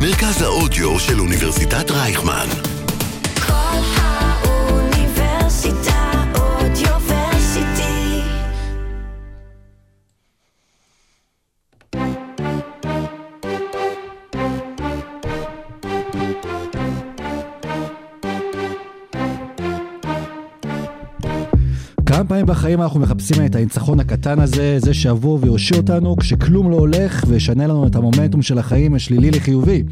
מרכז האודיו של אוניברסיטת רייכמן. בחיים אנחנו מחפשים את הניצחון הקטן הזה, זה שיבוא ויושיע אותנו כשכלום לא הולך וישנה לנו את המומנטום של החיים השלילי לחיובי.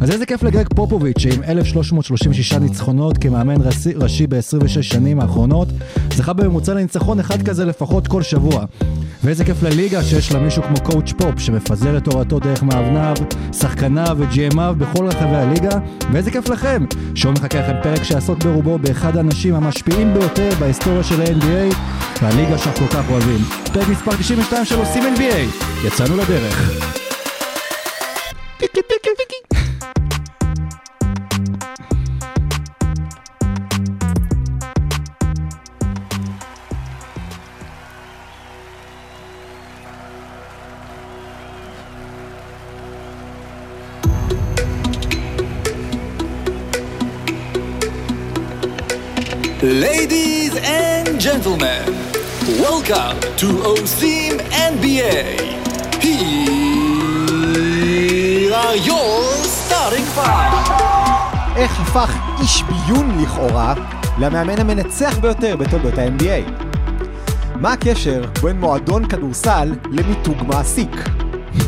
אז איזה כיף לגרג פופוביץ' שעם 1336 ניצחונות כמאמן ראשי, ראשי ב-26 שנים האחרונות, זכה בממוצע לניצחון אחד כזה לפחות כל שבוע. ואיזה כיף לליגה שיש לה מישהו כמו קואוצ' פופ שמפזר את תורתו דרך מאבניו, שחקניו וג'י.אמיו בכל רחבי הליגה, ואיזה כיף לכם, שהוא מחכה לכם פרק שיעסוק ברובו באחד האנשים המשפיעים ביותר בהיסטוריה של ה-NBA והליגה שאנחנו כל כך אוהבים. פרק מספר 92 של עושים NBA, יצאנו לדרך. Ladies and gentlemen, welcome to OSIM NBA. Here are your starting five. איך הפך איש ביון לכאורה למאמן המנצח ביותר בתולדות ה-NBA? מה הקשר בין מועדון כדורסל למיתוג מעסיק?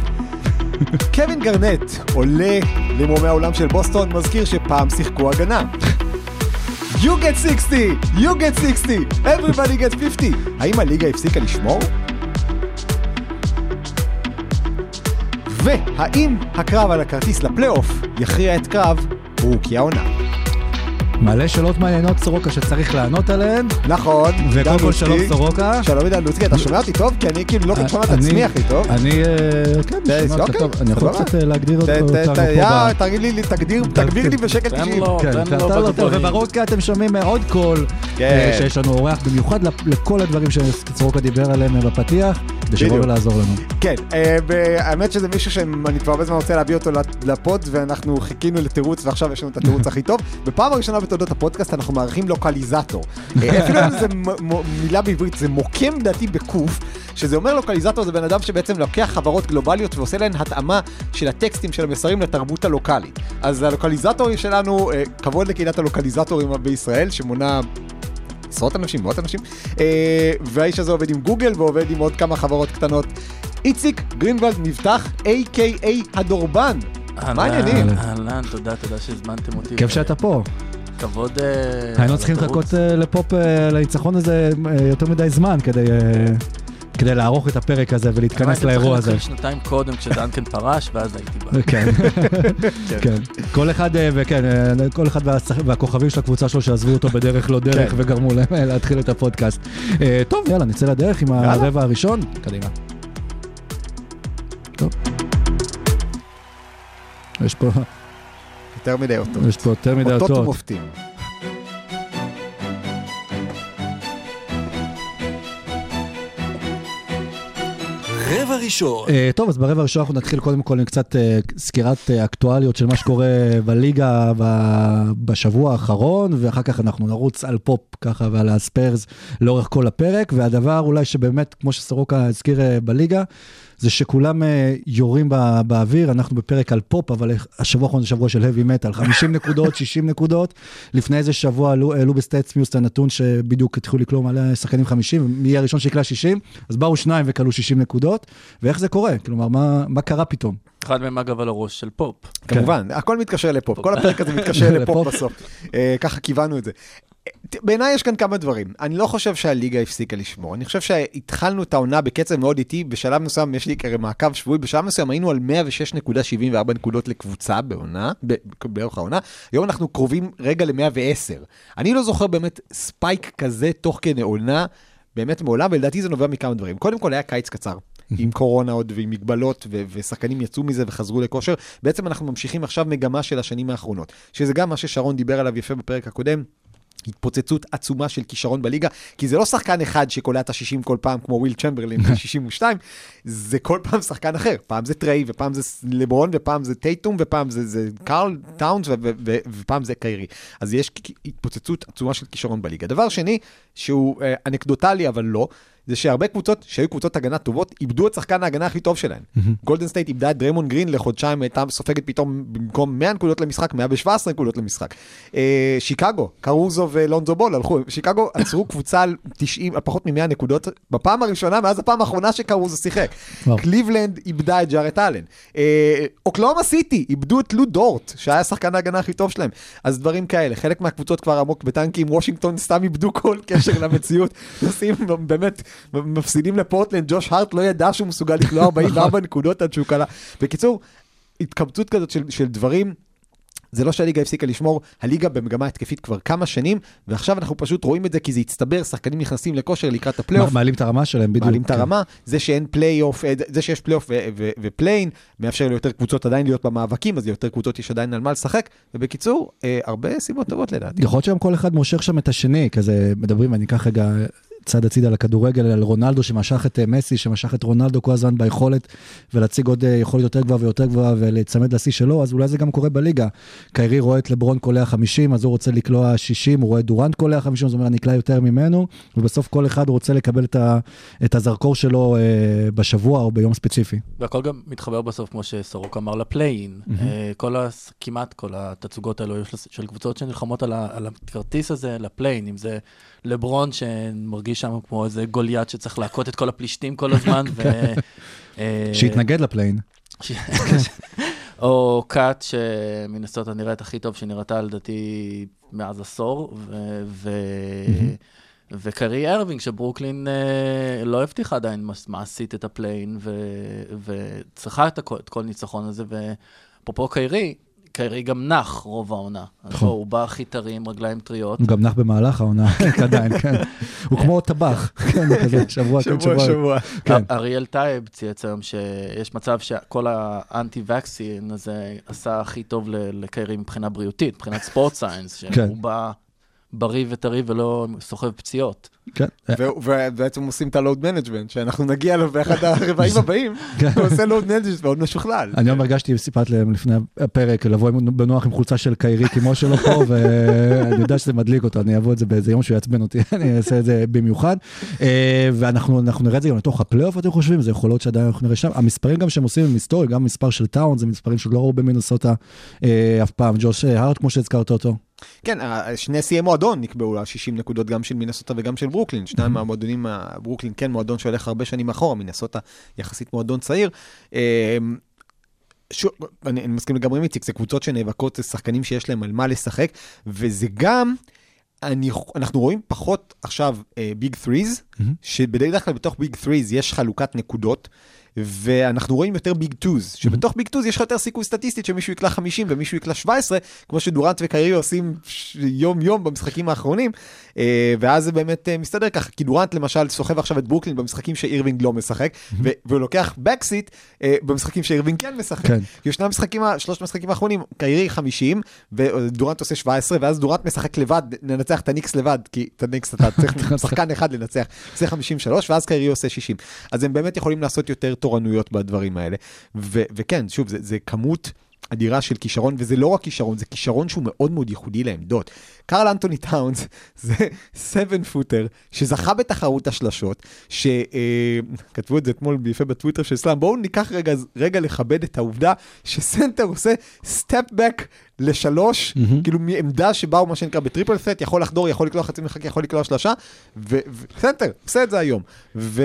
קווין גרנט עולה למומי העולם של בוסטון, מזכיר שפעם שיחקו הגנה. You get 60! You get 60! Everybody gets 50! האם הליגה הפסיקה לשמור? והאם הקרב על הכרטיס לפלייאוף יכריע את קרב רוקי העונה? מלא שאלות מעניינות סורוקה שצריך לענות עליהן, נכון, וקודם כל שלום. סורוקה. שלום עידן לוצקי, אתה שומע אותי טוב? כי אני כאילו לא אני- שומע את עצמי הכי טוב. אני, אה, כן, שומע אותך אוקיי, טוב. אני יכול. קצת אה, להגדיר ת- אותו- ת- אותנו ת- פה תגיד לי, תגדיר, תגביר לי בשקל תן 90. לו, כן, תן לו טוב, בגבוהים. וברודקה אתם שומעים עוד קול כן. אה, שיש לנו אורח, במיוחד לכל הדברים שסורוקה דיבר עליהם בפתיח, בדיוק. ולעזור לנו. כן, אה, האמת שזה מישהו שאני כבר הרבה זמן רוצה להביא אותו לפוד, ואנחנו חיכינו לתירוץ, ועכשיו יש לנו את התירוץ הכי טוב. בפעם הראשונה בתולדות הפודקאסט אנחנו מארחים לוקליזטור. אה, אפילו אם זה מילה בעברית, זה מוקם לדעתי בקוף, שזה אומר לוקליזטור זה בן אדם שבעצם לוקח חברות גלובליות ועושה להן התאמה של הטקסטים של המסרים לתרבות הלוקאלית. אז הלוקליזטורים שלנו, אה, כבוד לקהילת הלוקליזטורים בישראל, שמונה עשרות אנשים, מאות אנשים, אה, והאיש הזה עובד עם גוגל ועובד עם עוד כמה חברות קטנות. איציק גרינוולד מבטח, A.K.A הדורבן. מה העניינים? אהלן, תודה, תודה שהזמנתם אותי. כיף שאתה פה. כבוד... אה, היינו צריכים לתירוץ. לחכות אה, לפופ, אה, לניצחון הזה אה, יותר מדי זמן כדי... כדי לערוך את הפרק הזה ולהתכנס לאירוע הזה. להתחיל שנתיים קודם כשדנקן פרש, ואז הייתי בא. כן, כן. כל אחד, אה, וכן, אה, כל אחד והכוכבים של הקבוצה שלו שעזבו אותו בדרך לא דרך כן. וגרמו להם אה, להתחיל את הפודקאסט. טוב, יאללה, נצא לדרך עם. הרבע הראשון. קדימה. טוב. יש פה, יותר מדי אותות. יש פה יותר מדי אותות אותות. ומופתים. רבע ראשון. אה, טוב, אז ברבע הראשון אנחנו נתחיל קודם כל עם קצת אה, סקירת אה, אקטואליות של מה שקורה בליגה ב- בשבוע האחרון, ואחר כך אנחנו נרוץ על פופ ככה ועל הספיירס לאורך כל הפרק, והדבר אולי שבאמת, כמו שסורוקה הזכיר אה, בליגה, זה שכולם יורים בא, באוויר, אנחנו בפרק על פופ, אבל השבוע האחרון זה שבוע של heavy metal, 50 נקודות, 60 נקודות. לפני איזה שבוע עלו, העלו ב StatMuse את הנתון שבדיוק התחילו לקלוע מלא שחקנים 50, מי הראשון שיקלע 60? אז באו שניים וקלעו 60 נקודות, ואיך זה קורה? כלומר, מה, מה קרה פתאום? אחד מהם אגב על הראש של פופ. כמובן, הכל מתקשר לפופ, כל הפרק הזה מתקשר לפופ לפופ. בסוף. אה, ככה כיוונו את זה. בעיניי יש כאן כמה דברים. אני לא חושב שהליגה הפסיקה לשמור. אני חושב שהתחלנו את העונה בקצב מאוד איטי, בשלב מסוים, יש לי כזה מעקב שבועי, בשלב מסוים היינו על 106.74 נקודות לקבוצה בעונה, ב- באורך העונה, היום אנחנו קרובים רגע ל-110. אני לא זוכר באמת spike כזה תוך כדי עונה, באמת מעולם, ולדעתי זה נובע מכמה דברים. קודם כל היה קיץ קצר. עם קורונה עוד ועם מגבלות, ו- ושחקנים יצאו מזה וחזרו לכושר. בעצם אנחנו ממשיכים עכשיו מגמה של השנים האחרונות, שזה גם מה ששרון דיבר עליו יפה בפרק הקודם. התפוצצות עצומה של כישרון בליגה, כי זה לא שחקן אחד שקולע את ה-60 כל פעם, כמו וויל צ'מברלין ב-62, זה כל פעם שחקן אחר. פעם זה טריי, ופעם זה לברון, ופעם זה טייטום, ופעם זה, זה קארל טאונס, ופעם זה קיירי. אז יש התפוצצות עצומה של כישרון בליגה. דבר שני, שהוא אה, אנקדוטלי אבל לא, זה שהרבה קבוצות שהיו קבוצות הגנה טובות, איבדו את שחקן ההגנה הכי טוב שלהם. גולדן סטייט איבדה את דריימון גרין לחודשיים, הייתה סופגת פתאום במקום 100 נקודות למשחק, 117 נקודות למשחק. אה, שיקגו, קרוזו ולונזו בול הלכו, שיקגו עצרו קבוצה על 90, על פחות מ-100 נקודות, בפעם הראשונה מאז הפעם האחרונה שקרוזו שיחק. קליבלנד איבדה את ג'ארט אלן. אה, אוקלאומה סיטי איבדו את לו דורט, שהיה שחקן ההגנה הכי טוב שלהם. אז דברים כאלה, חלק מהקבוצות כבר עמוק ב tanking, וושינגטון סתם איבדו כל קשר למציאות. נוסעים באמת, מפסידים לפורטלנד, ג'וש הארט לא ידע שהוא מסוגל לקלוע 44 נקודות עד שהוא קלע. בקיצור, התקבצות כזאת של, של דברים. זה לא שהליגה הפסיקה לשמור, הליגה במגמה התקפית כבר כמה שנים, ועכשיו אנחנו פשוט רואים את זה כי זה הצטבר, שחקנים נכנסים לכושר לקראת הפלייאוף. מעלים את הרמה שלהם בדיוק. מעלים את כן. הרמה, זה שאין פלייאוף, אה, זה שיש פלייאוף ו play-in, מאפשר ליותר קבוצות עדיין להיות במאבקים, אז ליותר קבוצות יש עדיין על מה לשחק, ובקיצור, אה, הרבה סיבות טובות לדעתי. יכול להיות שגם כל אחד מושך שם את השני, כזה מדברים, אני אקח רגע צעד הצידה לכדורגל, על רונלדו שמשך את אה, מסי, שמשך את רונלדו כל הזמן ביכולת, ולהציג עוד אה, יכולת יותר גבוהה ויותר גבוהה ולהיצמד לשיא שלו, אז אולי זה גם קורה בליגה. קיירי רואה את לברון קולע 50, אז הוא רוצה לקלוע 60, הוא רואה את דורנט קולע 50, אז הוא אומר, אני אקלע יותר ממנו, ובסוף כל אחד רוצה לקבל את, ה, את הזרקור שלו אה, בשבוע או ביום ספציפי. והכל גם מתחבר בסוף, כמו שסורוק אמר, לפליין. אה, כל ה... כמעט כל התצוגות האלו של קבוצות שנלחמות על, ה... על הכרטיס הזה, לפליין, אם זה לברון שמרגיש שם כמו איזה גוליית שצריך להכות את כל הפלישתים כל הזמן, ו... אה, שיתנגד לפליין. או קאט, שמינסוטה נראית הכי טוב שנראתה לדעתי מאז עשור, ו... ו... וקיירי אירווינג, שברוקלין אה, לא הבטיחה עדיין מעשית את ה play-in, ו... וצריכה את, הכל, את כל ניצחון הזה, ואפרופו קיירי, קיירי גם נח רוב העונה. נכון. הוא בא הכי טרי עם רגליים טריות. הוא גם נח במהלך העונה, עדיין, כן. הוא כמו טבח, כן, כזה, שבוע, כן, שבוע. כן. אריאל טייב צייץ היום שיש מצב שכל ה anti vaccine הזה עשה הכי טוב לקיירי מבחינה בריאותית, מבחינת sport science, כן. שהוא בא בריא וטרי ולא סוחב פציעות. כן. ובעצם עושים את ה load management, שאנחנו נגיע אליו באחד הרבעים הבאים, כן. הוא עושה load management מאוד משוכלל. אני היום הרגשתי, סיפרתי להם לפני הפרק, לבוא בנוח עם חולצה של קיירי כמו שלו פה, ואני יודע שזה מדליק אותו, אני אבוא את זה באיזה יום שהוא יעצבן אותי, אני אעשה את זה במיוחד. אה, ואנחנו אנחנו נראה את זה גם לתוך הפלייאוף, אתם חושבים? זה יכול להיות שעדיין אנחנו נראה שם. המספרים גם שהם עושים הם היסטוריים, גם מספר של טאונס, זה מספרים שעוד לא ראו במינסוטה אה, אף פעם. ג'וש הארט, כמו שהזכרת אותו. כן, ה- שני שיאי מועדון נקבעו ל 60 נקודות גם של מינסוטה וגם של ברוקלין. שניים מהמועדונים, ה- ברוקלין כן מועדון שהולך הרבה שנים אחורה, מינסוטה יחסית מועדון צעיר. אמ, שוב, אני, אני מסכים לגמרי עם איציק, זה קבוצות שנאבקות, זה שחקנים שיש להם על מה לשחק, וזה גם, אני, אנחנו רואים פחות עכשיו ביג threes, שבדרך כלל בתוך ביג threes יש חלוקת נקודות. ואנחנו רואים יותר big twos, שבתוך big twos יש לך יותר סיכוי סטטיסטית שמישהו יקלע 50 ומישהו יקלע 17, כמו שדורנט וקיירי עושים יום-יום במשחקים האחרונים, אה, ואז זה באמת אה, מסתדר ככה, כי דורנט למשל סוחב עכשיו את ברוקלין במשחקים שאירווינג לא משחק, והוא לוקח backseat במשחקים שאירווינג כן משחק. כן. ישנם משחקים, שלושת המשחקים האחרונים, קיירי 50, ודורנט עושה 17, ואז דורנט משחק לבד, ננצח את הניקס לבד, כי את הניקס אתה צריך שחקן אחד לנצח, עושה 53, ואז קיירי עושה 60. אז הם באמת יכולים לעשות יותר תורנויות בדברים האלה. ו- וכן, שוב, זה, זה כמות אדירה של כישרון, וזה לא רק כישרון, זה כישרון שהוא מאוד מאוד ייחודי לעמדות. קרל אנטוני טאונס זה 7 footer שזכה בתחרות השלשות, שכתבו את זה אתמול יפה בטוויטר של Slam, בואו ניקח רגע, רגע לכבד את העובדה שסנטר עושה step back לשלוש, כאילו מעמדה שבה הוא מה שנקרא ב triple threat, יכול לחדור, יכול לקלוע חצי משחק, יכול לקלוע שלושה, ו- וסנטר עושה את זה היום. ו...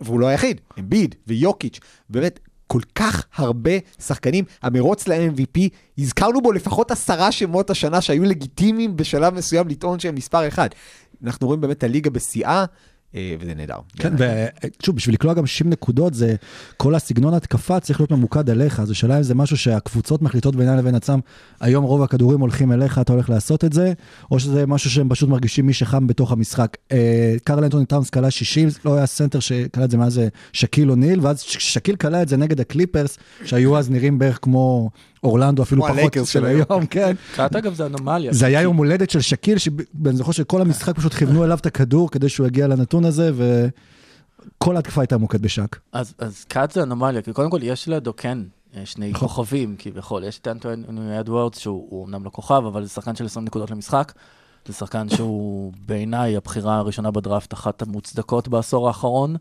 והוא לא היחיד, אמביד ויוקיץ', באמת כל כך הרבה שחקנים, המרוץ ל-MVP, הזכרנו בו לפחות עשרה שמות השנה שהיו לגיטימיים בשלב מסוים לטעון שהם מספר אחד. אנחנו רואים באמת את הליגה בשיאה, אה, וזה נהדר. כן, ושוב, בשביל לקלוע גם 60 נקודות, זה כל הסגנון התקפה צריך להיות ממוקד אליך, אז השאלה אם זה משהו שהקבוצות מחליטות בינן לבין עצמם, היום רוב הכדורים הולכים אליך, אתה הולך לעשות את זה, או שזה משהו שהם פשוט מרגישים מי שחם בתוך המשחק. אה, קרל אנטוני טאונס קלע 60, לא היה סנטר שקלע את זה מאז אה, שקיל אוניל, ואז שקיל קלע את זה נגד הקליפרס, שהיו אז נראים בערך כמו אורלנדו אפילו פחות של היום. כן. קאט אגב זה אנומליה. זה היה יום הולדת של שקיל, שאני זוכר שכל המשחק פשוט כיוונו אליו את הכדור כדי שהוא יגיע לנתון הזה, וכל ההתקפה הייתה מוקד בשק. אז, אז קאט זה אנומליה, כי קודם כל יש לידו כן שני נכון. כוכבים כביכול, יש את אנטוני אדוורדס שהוא הוא אמנם לא כוכב, אבל זה שחקן של 20 נקודות למשחק. זה שחקן שהוא בעיניי הבחירה הראשונה בדראפט, אחת המוצדקות בעשור האחרון.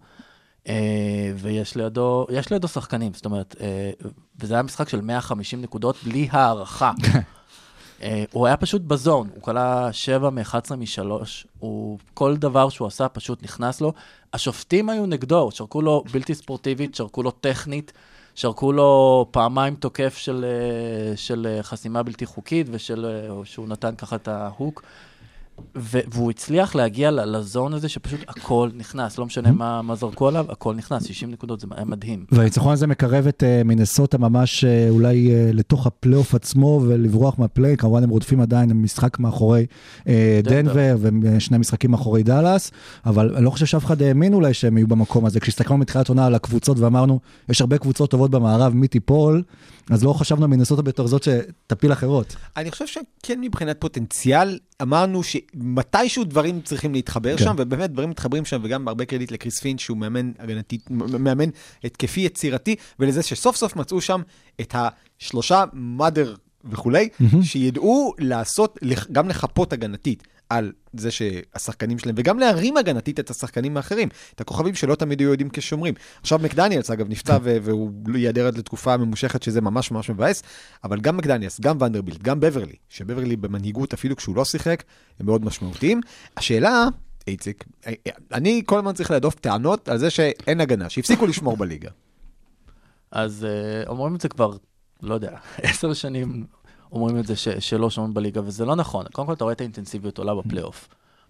אה, ויש לידו, יש לידו שחקנים, זאת אומרת, אה, וזה היה משחק של 150 נקודות בלי הערכה. אה, הוא היה פשוט ב zone, הוא קלע 7 מ-11 מ-3, הוא, כל דבר שהוא עשה פשוט נכנס לו. השופטים היו נגדו, שרקו לו בלתי ספורטיבית, שרקו לו טכנית, שרקו לו פעמיים תוקף של, של חסימה בלתי חוקית, ושל, אה, שהוא נתן ככה את ההוק. והוא הצליח להגיע ל zone הזה שפשוט הכל נכנס, לא משנה מה, מה זרקו עליו, הכל נכנס, 60 נקודות, זה היה מדהים. והניצחון הזה מקרב את אה, מינסוטה ממש אה, אולי אה, לתוך הפלייאוף עצמו ולברוח מה play-in, כמובן הם רודפים עדיין, משחק מאחורי אה, דנבר. ושני משחקים מאחורי דאלאס, אבל אני לא חושב שאף אחד האמין אולי שהם יהיו במקום הזה. כשהסתכלנו מתחילת עונה על הקבוצות ואמרנו, יש הרבה קבוצות טובות במערב, מי תיפול, אז לא חשבנו על מינסוטה בתור זאת שתפיל אחרות. אני חושב שכן מבחינת פוטנציאל, אמרנו שמתישהו דברים צריכים להתחבר כן. שם, ובאמת דברים מתחברים שם, וגם הרבה קרדיט לקריס פינץ', שהוא מאמן הגנתי, מאמן התקפי יצירתי, ולזה שסוף סוף מצאו שם את השלושה מאדר וכולי, שידעו לעשות, גם לחפות הגנתית. על זה שהשחקנים שלהם, וגם להרים הגנתית את השחקנים האחרים, את הכוכבים שלא תמיד היו יודעים כשומרים. עכשיו מקדניאלס, אגב, נפצע והוא ייעדר עד לתקופה ממושכת, שזה ממש ממש מבאס, אבל גם מקדניאלס, גם ונדרבילט, גם בברלי, שבברלי במנהיגות אפילו כשהוא לא שיחק, הם מאוד משמעותיים. השאלה, איציק, אני כל הזמן צריך להדוף טענות על זה שאין הגנה, שהפסיקו לשמור בליגה. אז uh, אומרים את זה כבר, לא יודע, עשר שנים אומרים את זה ש, שלא שומעים בליגה, וזה לא נכון. קודם כל, אתה רואה את האינטנסיביות עולה בפלייאוף.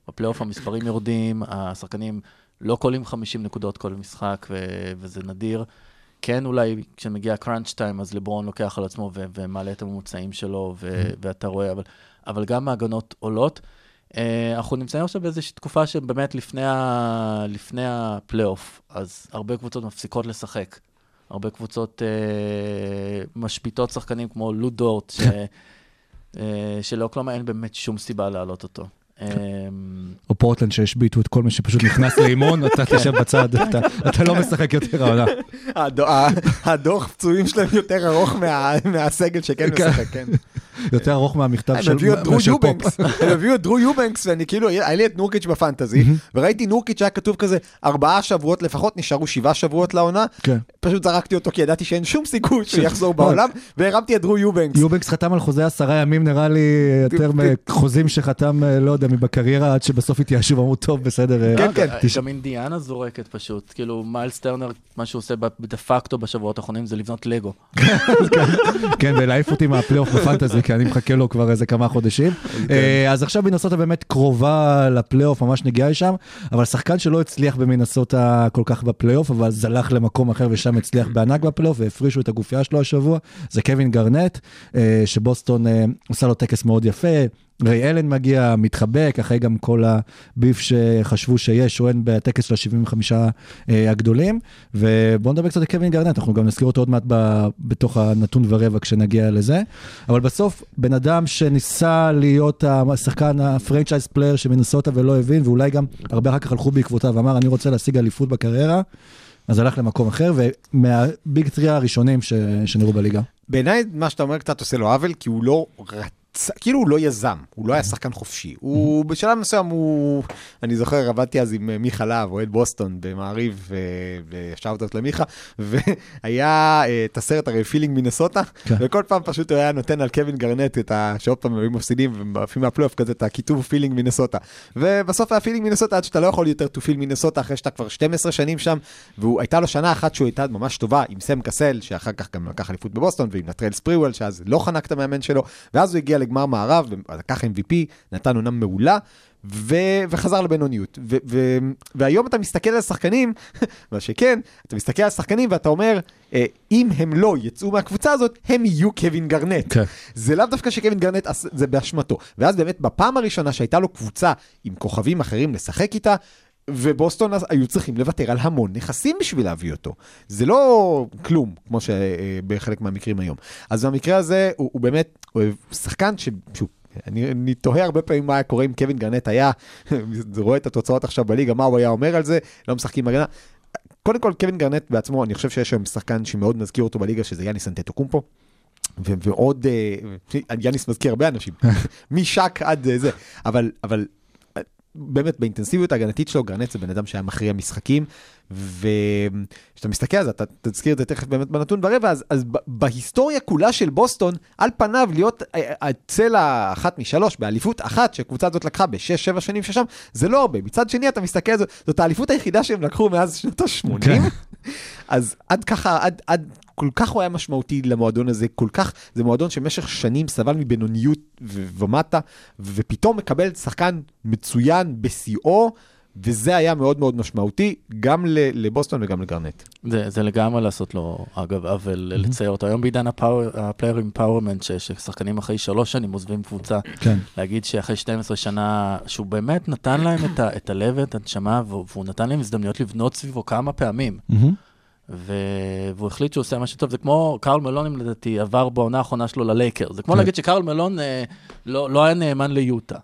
בפלייאוף המספרים יורדים, השחקנים לא קולעים 50 נקודות כל משחק, ו- וזה נדיר. כן, אולי כשמגיע crunch time, אז לברון לוקח על עצמו ו- ומעלה את הממוצעים שלו, ו- ואתה רואה, אבל, אבל גם ההגנות עולות. Uh, אנחנו נמצאים עכשיו באיזושהי תקופה שבאמת לפני, ה- לפני הפלייאוף, אז הרבה קבוצות מפסיקות לשחק. הרבה קבוצות אה, משביתות שחקנים כמו לו דורט, ש, אה, שלאוקלהומה אין באמת שום סיבה להעלות אותו. אה, או פורטלנד שהשביתו את כל מי שפשוט נכנס לאימון, אתה תשב בצד, אתה- אתה לא משחק יותר העונה. הדוח פצועים שלהם יותר ארוך מה- מהסגל שכן כן. משחק, כן. יותר ארוך מהמכתב של הביאו את דרו של פופ. יובנקס, הם הביאו את דרו יובנקס, ואני כאילו, היה לי את נורקיץ' בפנטזי, וראיתי נורקיץ' שהיה כתוב כזה, ארבעה שבועות לפחות, נשארו שבעה שבועות לעונה, כן. פשוט זרקתי אותו כי ידעתי שאין שום סיכוי שהוא יחזור בעולם, והרמתי את דרו יובנקס. יובנקס חתם על חוזה עשרה ימים, נראה לי יותר מחוזים שחתם, אה, לא יודע, בקריירה, עד שבסוף התייאשו ואמרו, טוב, בסדר. אה, כן, כן. גם- אינדיאנה זורקת פשוט, כאילו מיילס טרנר, מה שהוא עושה דה פקטו בשבועות האחרונים זה לבנות לגו. כן, ולהעיף אותי מהפלייאוף בפנטזי, כי אני מחכה לו כבר איזה כמה חודשים. אה, אז עכשיו מינסוטה באמת קרובה לפלייאוף, ממש נגיעה לשם, אבל שחקן שלא הצליח במינסוטה כל כך בפלייאוף, אבל זלג למקום אחר ושם הצליח בענק בפלייאוף, והפרישו את הגופייה שלו השבוע, זה קווין גארנט, אה, שבוסטון עושה לו טקס מאוד יפה. ריי אלן מגיע, מתחבק, אחרי גם כל ה beef שחשבו שיש, שואן בטקס של ה-75 אה, הגדולים. ובואו נדבר קצת על קווין גארנט, אנחנו גם נזכיר אותו עוד מעט ב, בתוך הנתון ורבע כשנגיע לזה. אבל בסוף, בן אדם שניסה להיות השחקן ה franchise player של מינסוטה ולא הבין, ואולי גם הרבה אחר כך הלכו בעקבותיו ואמר, אני רוצה להשיג אליפות בקריירה, אז הלך למקום אחר, ומה big three הראשונים ש, שנראו בליגה. בעיניי מה שאתה אומר קצת עושה לו עוול, כי הוא לא רצה, כאילו הוא לא יזם, הוא לא היה שחקן חופשי. הוא בשלב מסוים הוא, אני זוכר, עבדתי אז עם אה, מיכה להב, אוהד בוסטון במעריב, ו shout-out למיכה, והיה אה, את הסרט ה feeling Minnesota, כן. וכל פעם פשוט הוא היה נותן על קווין גארנט את ה... שעוד פעם היו מפסידים, ומעפים מהפלייאוף כזה את הכיתוב feeling Minnesota. ובסוף היה feeling Minnesota עד שאתה לא יכול יותר to feel Minnesota אחרי שאתה כבר 12 שנים שם, והייתה לו שנה אחת שהוא הייתה ממש טובה עם סם קסל, שאחר כך גם לקח אליפות בבוסטון, ועם לטרל ספריוול, שאז לא חנק את המאמן שלו, ואז הוא הגיע לגמר מערב, ולקח MVP, נתן עונה מעולה. ו... וחזר לבינוניות. ו... ו... והיום אתה מסתכל על השחקנים, מה שכן, אתה מסתכל על השחקנים ואתה אומר, אה, אם הם לא יצאו מהקבוצה הזאת, הם יהיו קווין גארנט. כן. זה לאו דווקא שקווין גרנט, זה באשמתו. ואז באמת, בפעם הראשונה שהייתה לו קבוצה עם כוכבים אחרים לשחק איתה, ובוסטון היו צריכים לוותר על המון נכסים בשביל להביא אותו. זה לא כלום, כמו שבחלק מהמקרים היום. אז במקרה הזה, הוא, הוא באמת הוא שחקן ש... שהוא... אני, אני תוהה הרבה פעמים מה היה קורה אם קווין גרנט היה, רואה את התוצאות עכשיו בליגה, מה הוא היה אומר על זה, לא משחקים הגנה. קודם כל, קווין גרנט בעצמו, אני חושב שיש היום שחקן שמאוד מזכיר אותו בליגה, שזה יאניס אנטטוקומפו. ו- ועוד, אה, יאניס מזכיר הרבה אנשים, משק עד אה, זה, אבל, אבל אה, באמת באינטנסיביות ההגנתית שלו, גרנט זה בן אדם שהיה מכריע משחקים, וכשאתה מסתכל על זה, אתה תזכיר את זה תכף באמת בנתון ברבע, אז, אז בהיסטוריה כולה של בוסטון, על פניו להיות אה, הצלע אחת משלוש באליפות אחת שהקבוצה הזאת לקחה בשש, שבע שנים ששם, זה לא הרבה. מצד שני, אתה מסתכל על זה, זאת האליפות היחידה שהם לקחו מאז שנות ה-80, כן. אז עד ככה, עד, עד כל כך הוא היה משמעותי למועדון הזה, כל כך, זה מועדון שמשך שנים סבל מבינוניות ו- ומטה, ופתאום מקבל שחקן מצוין בשיאו, וזה היה מאוד מאוד משמעותי, גם ל- לבוסטון וגם לגארנט. זה, זה לגמרי לעשות לו, אגב, עוול לצייר אותו. היום בעידן ה player empowerment, ששחקנים אחרי שלוש שנים עוזבים קבוצה, כן. להגיד שאחרי 12 שנה, שהוא באמת נתן להם את, ה, את הלב ואת הנשמה, והוא, והוא נתן להם הזדמנויות לבנות סביבו כמה פעמים. מהמם. ו... והוא החליט שהוא עושה משהו טוב, זה כמו קרל מלון, אם לדעתי, עבר בעונה האחרונה שלו ללייקרס. זה כמו כן. להגיד שקרל מלון אה, לא, לא היה נאמן ליוטה.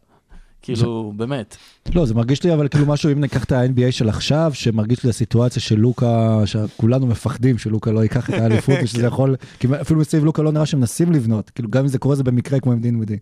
כאילו, באמת. לא, זה מרגיש לי אבל כאילו משהו, אם ניקח את ה-NBA של עכשיו, שמרגיש לי הסיטואציה של לוקה, שכולנו מפחדים שלוקה לא ייקח את האליפות, ושזה יכול, כי אפילו מסביב לוקה לא נראה שמנסים לבנות, כאילו גם אם זה קורה זה במקרה כמו עם דינווידי.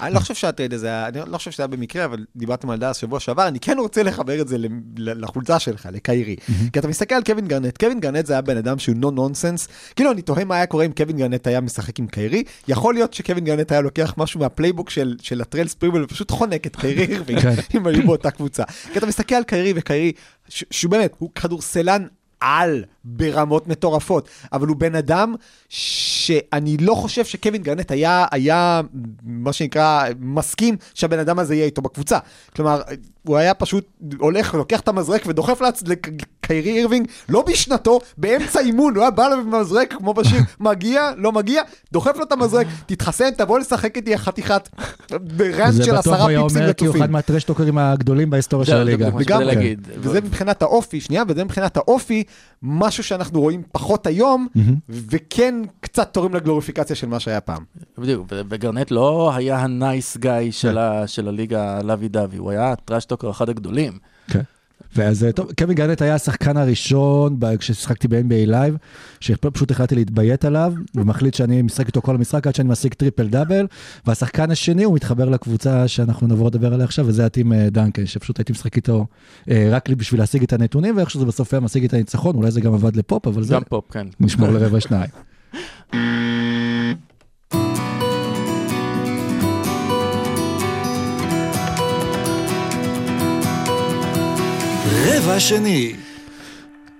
אני לא חושב שה trade הזה היה, אני לא חושב שזה היה במקרה, אבל דיברתם על דאלאס שבוע שעבר, אני כן רוצה לחבר את זה לחולצה שלך, לקיירי. כי אתה מסתכל על קווין גארנט, קווין גארנט זה היה בן אדם שהוא no nonsense, כאילו אני תוהה מה היה קורה אם קווין גארנט היה משחק עם קיירי, יכול להיות שקווין גארנט היה לוקח משהו מה playbook של, לטרל ספריוול ופשוט חונק את קיירי כן. היו באותה קבוצה. כי אתה מסתכל על קיירי וקיירי, שהוא באמת, הוא כדורסלן על ברמות מטורפות, אבל הוא בן אדם שאני לא חושב שקווין גארנט היה, היה, מה שנקרא, מסכים שהבן אדם הזה יהיה איתו בקבוצה. כלומר, הוא היה פשוט הולך, לוקח את המזרק ודוחף לעצ- לקיירי אירווינג, לא בשנתו, באמצע אימון, הוא היה בא אליו עם המזרק, כמו בשיר, מגיע, לא מגיע, דוחף לו את המזרק, תתחסן, תבוא לשחק איתי חתיכת ברנט זה של בטוח עשרה הוא היה פיפסים אומר כי הוא. אחד מהטרשטוקרים הגדולים בהיסטוריה של הליגה. זה מה. וזה מבחינת האופי, שנייה, וזה מבחינת האופי, משהו שאנחנו רואים פחות היום, וכן קצת תורם לגלוריפיקציה של מה שהיה פעם. בדיוק, וגרנט לא היה ה nice guy של, ה- של הליגה by the way, הוא היה ה trash talker אחד הגדולים. ואז טוב, קווין גרנט היה השחקן הראשון כששיחקתי ב-NBA לייב, שפשוט החלטתי להתביית עליו, ומחליט שאני משחק איתו כל המשחק עד שאני משיג טריפל דאבל, והשחקן השני הוא מתחבר לקבוצה שאנחנו נבוא לדבר עליה עכשיו, וזה הטים אה, דנקן, שפשוט הייתי משחק איתו אה, רק בשביל להשיג את הנתונים, ואיך שזה בסוף היה משיג את הניצחון, אולי זה גם עבד לפופ, אבל זה גם פופ, כן. נשמור לרבע שניים. רבע שני.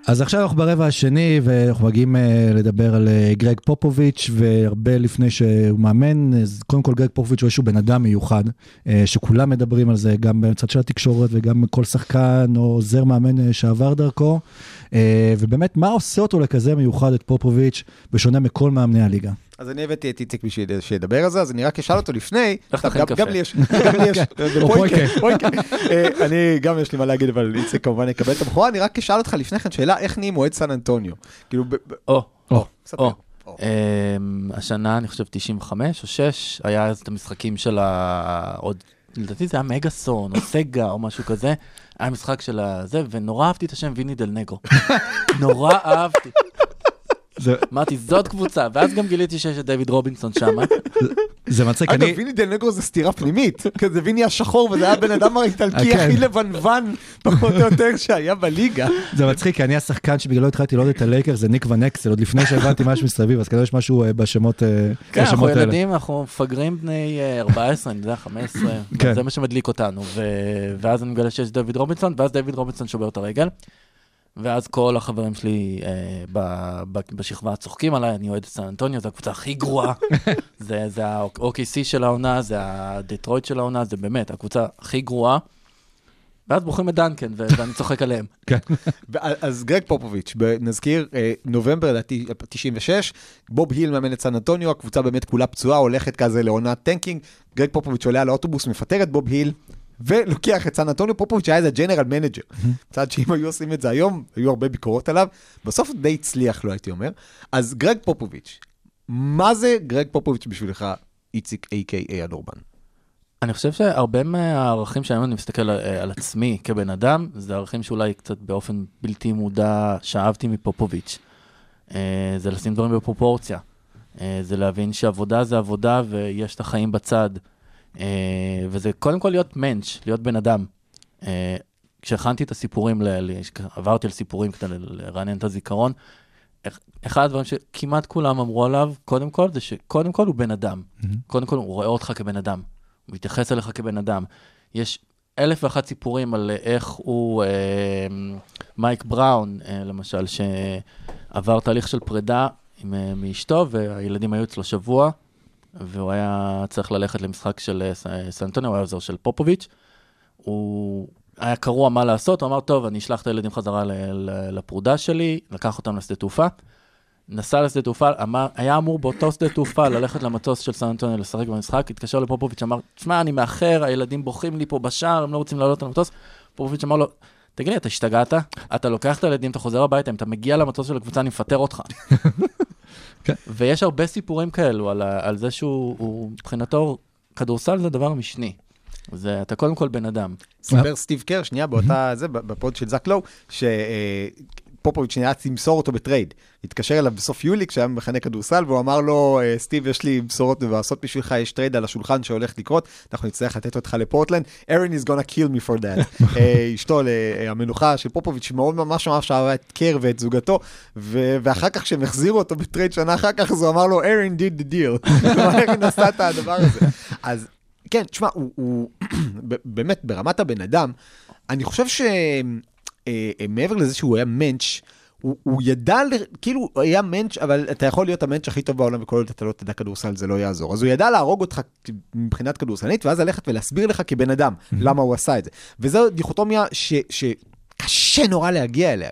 אז עכשיו אנחנו ברבע השני, ואנחנו מגיעים אה, לדבר על אה, גרג פופוביץ', והרבה לפני שהוא מאמן, אז קודם כל גרג פופוביץ' הוא איזשהו בן אדם מיוחד, אה, שכולם מדברים על זה, גם בצד של התקשורת וגם כל שחקן או עוזר מאמן אה, שעבר דרכו, אה, ובאמת, מה עושה אותו לכזה מיוחד את פופוביץ', בשונה מכל מאמני הליגה? אז אני הבאתי את איציק בשביל שידבר על זה, אז אני רק אשאל אותו לפני, גם- לי יש, גם לי יש, פויקה. פויקה, פויקה. אה, אני גם יש לי מה להגיד, אבל איציק כמובן יקבל את הבכורה, אני רק אשאל אותך לפני כן שאלה, איך נהיים אוהד סן אנטוניו? כאילו, או, או. או. אמ, השנה, אני חושב 95 או 6, היה אז את המשחקים של ה... עוד, לדעתי זה היה מגאסון או סגה או משהו כזה. היה משחק של הזה, ונורא אהבתי את השם ויני דל נגו. נורא אהבתי. זה- אמרתי, זאת קבוצה, ואז גם גיליתי שיש את דיוויד רובינסון שם. זה מצחיק, אגב, אני... ויני דל נגרו זה סתירה פנימית, כזה ויני השחור, וזה היה הבן אדם האיטלקי כן. הכי לבנוון, פחות או יותר, שהיה בליגה. זה מצחיק, כי אני השחקן שבגללו התחלתי לראות את הלייקר, זה ניק ונקסל, עוד לפני שהבנתי משהו מסביב, אז כנראה יש משהו אה, בשמות אה, כן, אנחנו בשמות האלה. ילדים, אנחנו מפגרים בני אה, 14, אני יודע, 15, כן. זה מה שמדליק אותנו. ואז אני מגלה שיש דויד רובינסון, ואז דויד רובינסון שובר את הרגל. ואז כל החברים שלי אה, ב- ב- בשכבה צוחקים עליי, אני אוהד את סן אנטוניו, זו הקבוצה הכי גרועה. זה, זה ה-OKC של העונה, זה הדטרויט של העונה, זה באמת הקבוצה הכי גרועה. ואז בוחרים את דנקן, ואני צוחק עליהם. כן. אז גרג פופוביץ', נזכיר, אה, נובמבר לדעתי 96, בוב היל מאמן את סן אנטוניו, הקבוצה באמת כולה פצועה, הולכת כזה לעונת tanking, גרג פופוביץ' עולה על האוטובוס, מפטר את בוב היל, ולוקח את סן אנטוניו פופוביץ' שהיה איזה general manager. מצד שאם היו עושים את זה היום, היו הרבה ביקורות עליו, בסוף די הצליח לו הייתי אומר. אז גרג פופוביץ', מה זה גרג פופוביץ' בשבילך, איציק A.K.A. הנורבן? אני חושב שהרבה מהערכים שהיום אני מסתכל על, על עצמי כבן אדם, זה ערכים שאולי קצת באופן בלתי מודע שאבתי מפופוביץ'. אה, זה לשים דברים בפרופורציה. אה, זה להבין שעבודה זה עבודה ויש את החיים בצד. אה, וזה קודם כל להיות מענץ', להיות בן אדם. אה, כשהכנתי את הסיפורים, ל- עברתי על סיפורים כדי ל- לרענן את הזיכרון, אח- אחד הדברים שכמעט כולם אמרו עליו, קודם כל, זה שקודם כל הוא בן אדם. קודם כל הוא רואה אותך כבן אדם. הוא מתייחס אליך כבן אדם. יש אלף ואחת סיפורים על איך הוא, אה, מייק בראון, אה, למשל, שעבר תהליך של פרידה עם, אה, מאשתו, והילדים היו אצלו שבוע, והוא היה צריך ללכת למשחק של אה, ס- אה, הוא היה עוזר של פופוביץ'. הוא היה קרוע מה לעשות, הוא אמר, טוב, אני אשלח את הילדים חזרה לפרודה שלי, לקח אותם לשדה תעופה. נסע לשדה תעופה, אמר, היה אמור באותו שדה תעופה ללכת למטוס של סן אנטוניו לשחק במשחק, התקשר לפופוביץ', אמר, תשמע, אני מאחר, הילדים בוכים לי פה בשער, הם לא רוצים לעלות על המטוס. פופוביץ' אמר לו, תגיד לי, אתה השתגעת? אתה לוקח את הילדים, אתה חוזר הביתה, אם אתה מגיע למטוס של הקבוצה, אני מפטר אותך. כן. ויש הרבה סיפורים כאלו על, ה- על זה שהוא, הוא- מבחינתו, כדורסל זה דבר משני. זה, אתה קודם כל בן אדם. סיפר סטיב קר, שנייה, באותה, זה, בפוד של זק לואו, שפופוביץ' נאלץ למסור אותו בטרייד. התקשר אליו בסוף יולי כשהיה מחנה כדורסל, והוא אמר לו, אה, סטיב, יש לי בשורות מבאסות בשבילך, יש טרייד על השולחן שהולך לקרות, אנחנו נצטרך לתת אותך לפורטלנד. ארן is gonna kill me for that. אה, אשתו, אה, המנוחה של פופוביץ', מאוד ממש ממש אהבה את קר ואת זוגתו, ו- ואחר כך כשהם החזירו אותו בטרייד שנה אחר כך, אז הוא אמר לו, ארן did the deal. ארן עשה את הדבר הזה. אז כן, תשמע, הוא, הוא באמת, ברמת הבן אדם, אני חושב שמעבר לזה שהוא היה מענץ', הוא, הוא ידע, כאילו, הוא היה מענץ', אבל אתה יכול להיות המענץ' הכי טוב בעולם, וכל עוד אתה לא תדע כדורסל, זה לא יעזור. אז הוא ידע להרוג אותך מבחינת כדורסלנית, ואז ללכת ולהסביר לך כבן אדם, למה הוא עשה את זה. וזו דיכוטומיה ש... ש... קשה נורא להגיע אליה.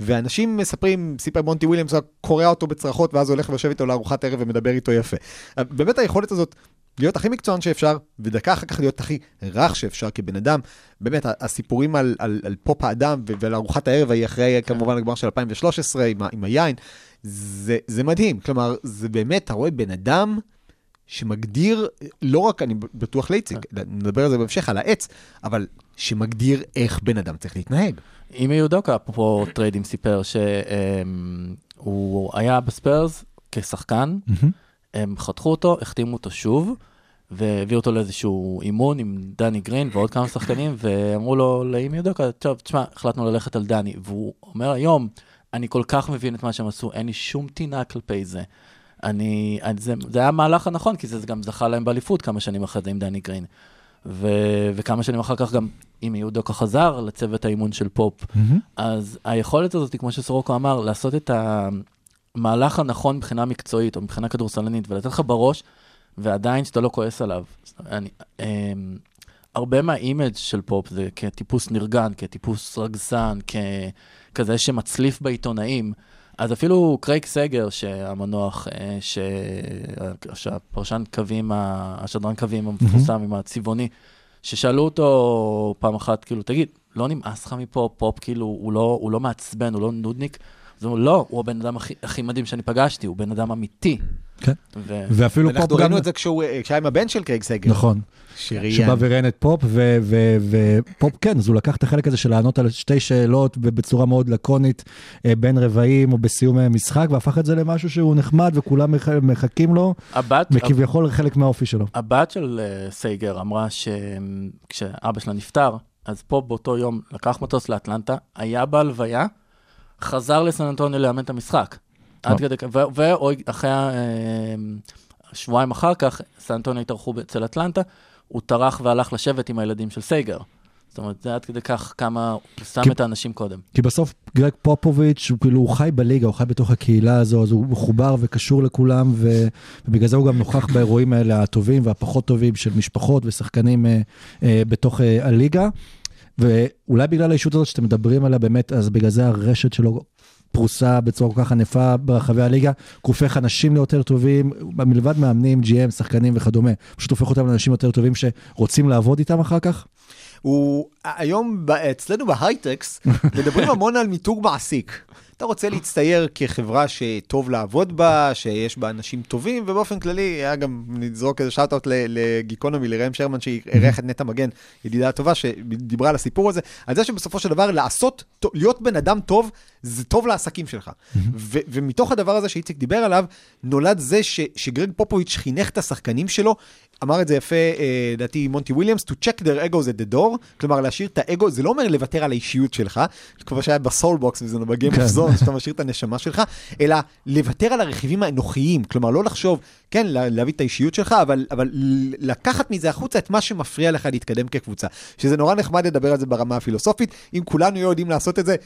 ואנשים מספרים, סיפר מונטי וויליאמס, קורע אותו בצרחות, ואז הולך ויושב איתו לארוחת ערב ומדבר איתו יפה. באמת היכולת הזאת להיות הכי מקצוען שאפשר, ודקה אחר כך להיות הכי רך שאפשר כבן אדם. באמת, הסיפורים על, על, על פופ האדם ועל ארוחת הערב ההיא אחרי כמובן הגמר של 2013 עם, עם היין, זה, זה מדהים. כלומר, זה באמת, אתה רואה בן אדם שמגדיר, לא רק, אני בטוח לאיציק, נדבר על זה בהמשך, על העץ, אבל שמגדיר איך בן אדם צריך להתנהג. אימי יודוקה, אפרופו טריידים, סיפר שהוא היה בספיירס כשחקן, הם חתכו אותו, החתימו אותו שוב, והביאו אותו לאיזשהו אימון עם דני גרין ועוד כמה שחקנים, ואמרו לו, לאימי יודוקה, טוב, תשמע, החלטנו ללכת על דני. והוא אומר היום, אני כל כך מבין את מה שהם עשו, אין לי שום טינה כלפי זה. אני, זה, זה היה המהלך הנכון, כי זה גם זכה להם באליפות כמה שנים אחרי זה עם דני גרין. ו, וכמה שנים אחר כך גם, אימי יודוקה חזר לצוות האימון של פופ, אז היכולת הזאת, כמו שסורוקו אמר, לעשות את המהלך הנכון מבחינה מקצועית או מבחינה כדורסלנית, ולתת לך בראש, ועדיין שאתה לא כועס עליו. אני, אמ, הרבה מה image של פופ זה כטיפוס נרגן, כטיפוס רגזן, ככזה שמצליף בעיתונאים. אז אפילו קרייג סגר, שהמנוח, אה, ש... שהפרשן קווים, השדרן קווים המפורסם עם הצבעוני, ששאלו אותו פעם אחת, כאילו, תגיד, לא נמאס לך מפופ, פופ, כאילו, הוא לא, הוא לא מעצבן, הוא לא נודניק? אז הוא אומר, לא, הוא הבן אדם הכי, הכי מדהים שאני פגשתי, הוא בן אדם אמיתי. כן. ו... ואפילו אנחנו פופ גם... ראינו את זה כשהוא, כשהיה עם הבן של קרייג סייגר. נכון. שראיין. שבא וראיין את פופ, ו- ו- ופופ כן, אז הוא לקח את החלק הזה של לענות על שתי שאלות ובצורה מאוד לקונית אה, בין רבעים או בסיום אה, משחק, והפך את זה למשהו שהוא נחמד וכולם מח- מחכים לו, הבת, וכביכול חלק מהאופי שלו. הבת של אה, סייגר אמרה שכשאבא שלה נפטר, אז פופ באותו יום לקח מטוס לאטלנטה, היה בהלוויה, חזר לסן אנטוניו לאמן את המשחק. עד כדי כך, ואחרי אה, שבועיים אחר כך, סן אנטוניו התארחו אצל אטלנטה, הוא טרח והלך לשבת עם הילדים של סייגר. זאת אומרת, זה עד כדי כך כמה הוא שם כי- את האנשים קודם. כי בסוף גרג פופוביץ' הוא כאילו, הוא חי בליגה, הוא חי בתוך הקהילה הזו, אז הוא מחובר וקשור לכולם, ו... ובגלל זה הוא גם נוכח באירועים האלה הטובים והפחות טובים של משפחות ושחקנים אה, אה, בתוך אה, הליגה. ואולי בגלל האישות הזאת שאתם מדברים עליה באמת, אז בגלל זה הרשת שלו פרוסה בצורה כל כך ענפה ברחבי הליגה, הוא הופך אנשים ליותר טובים, מלבד מאמנים, GM, שחקנים וכדומה, פשוט הופך אותם לאנשים יותר טובים שרוצים לעבוד איתם אחר כך. הוא היום אצלנו בהייטקס מדברים המון על מיתוג מעסיק. אתה רוצה להצטייר כחברה שטוב לעבוד בה, שיש בה אנשים טובים, ובאופן כללי, היה גם, נזרוק איזה שאט-אוט לגיקונומי, לראם שרמן, שאירח את נטע מגן, ידידה הטובה, שדיברה על הסיפור הזה, על זה שבסופו של דבר לעשות, להיות בן אדם טוב, זה טוב לעסקים שלך. ו- ומתוך הדבר הזה שאיציק דיבר עליו, נולד זה ש- שגרג פופוביץ' חינך את השחקנים שלו, אמר את זה יפה, אה, לדעתי מונטי וויליאמס, to check their egos at the door, כלומר להשאיר את האגו, זה לא אומר לוותר על האישיות שלך, כמו שהיה ב soul box וזה ב Game of Zones, שאתה משאיר את הנשמה שלך, אלא לוותר על הרכיבים האנוכיים, כלומר לא לחשוב, כן, לה- להביא את האישיות שלך, אבל, אבל לקחת מזה החוצה את מה שמפריע לך להתקדם כקבוצה. שזה נורא נחמד לדבר על זה ברמה הפילוסופית, אם כולנו יודעים לעשות את זה,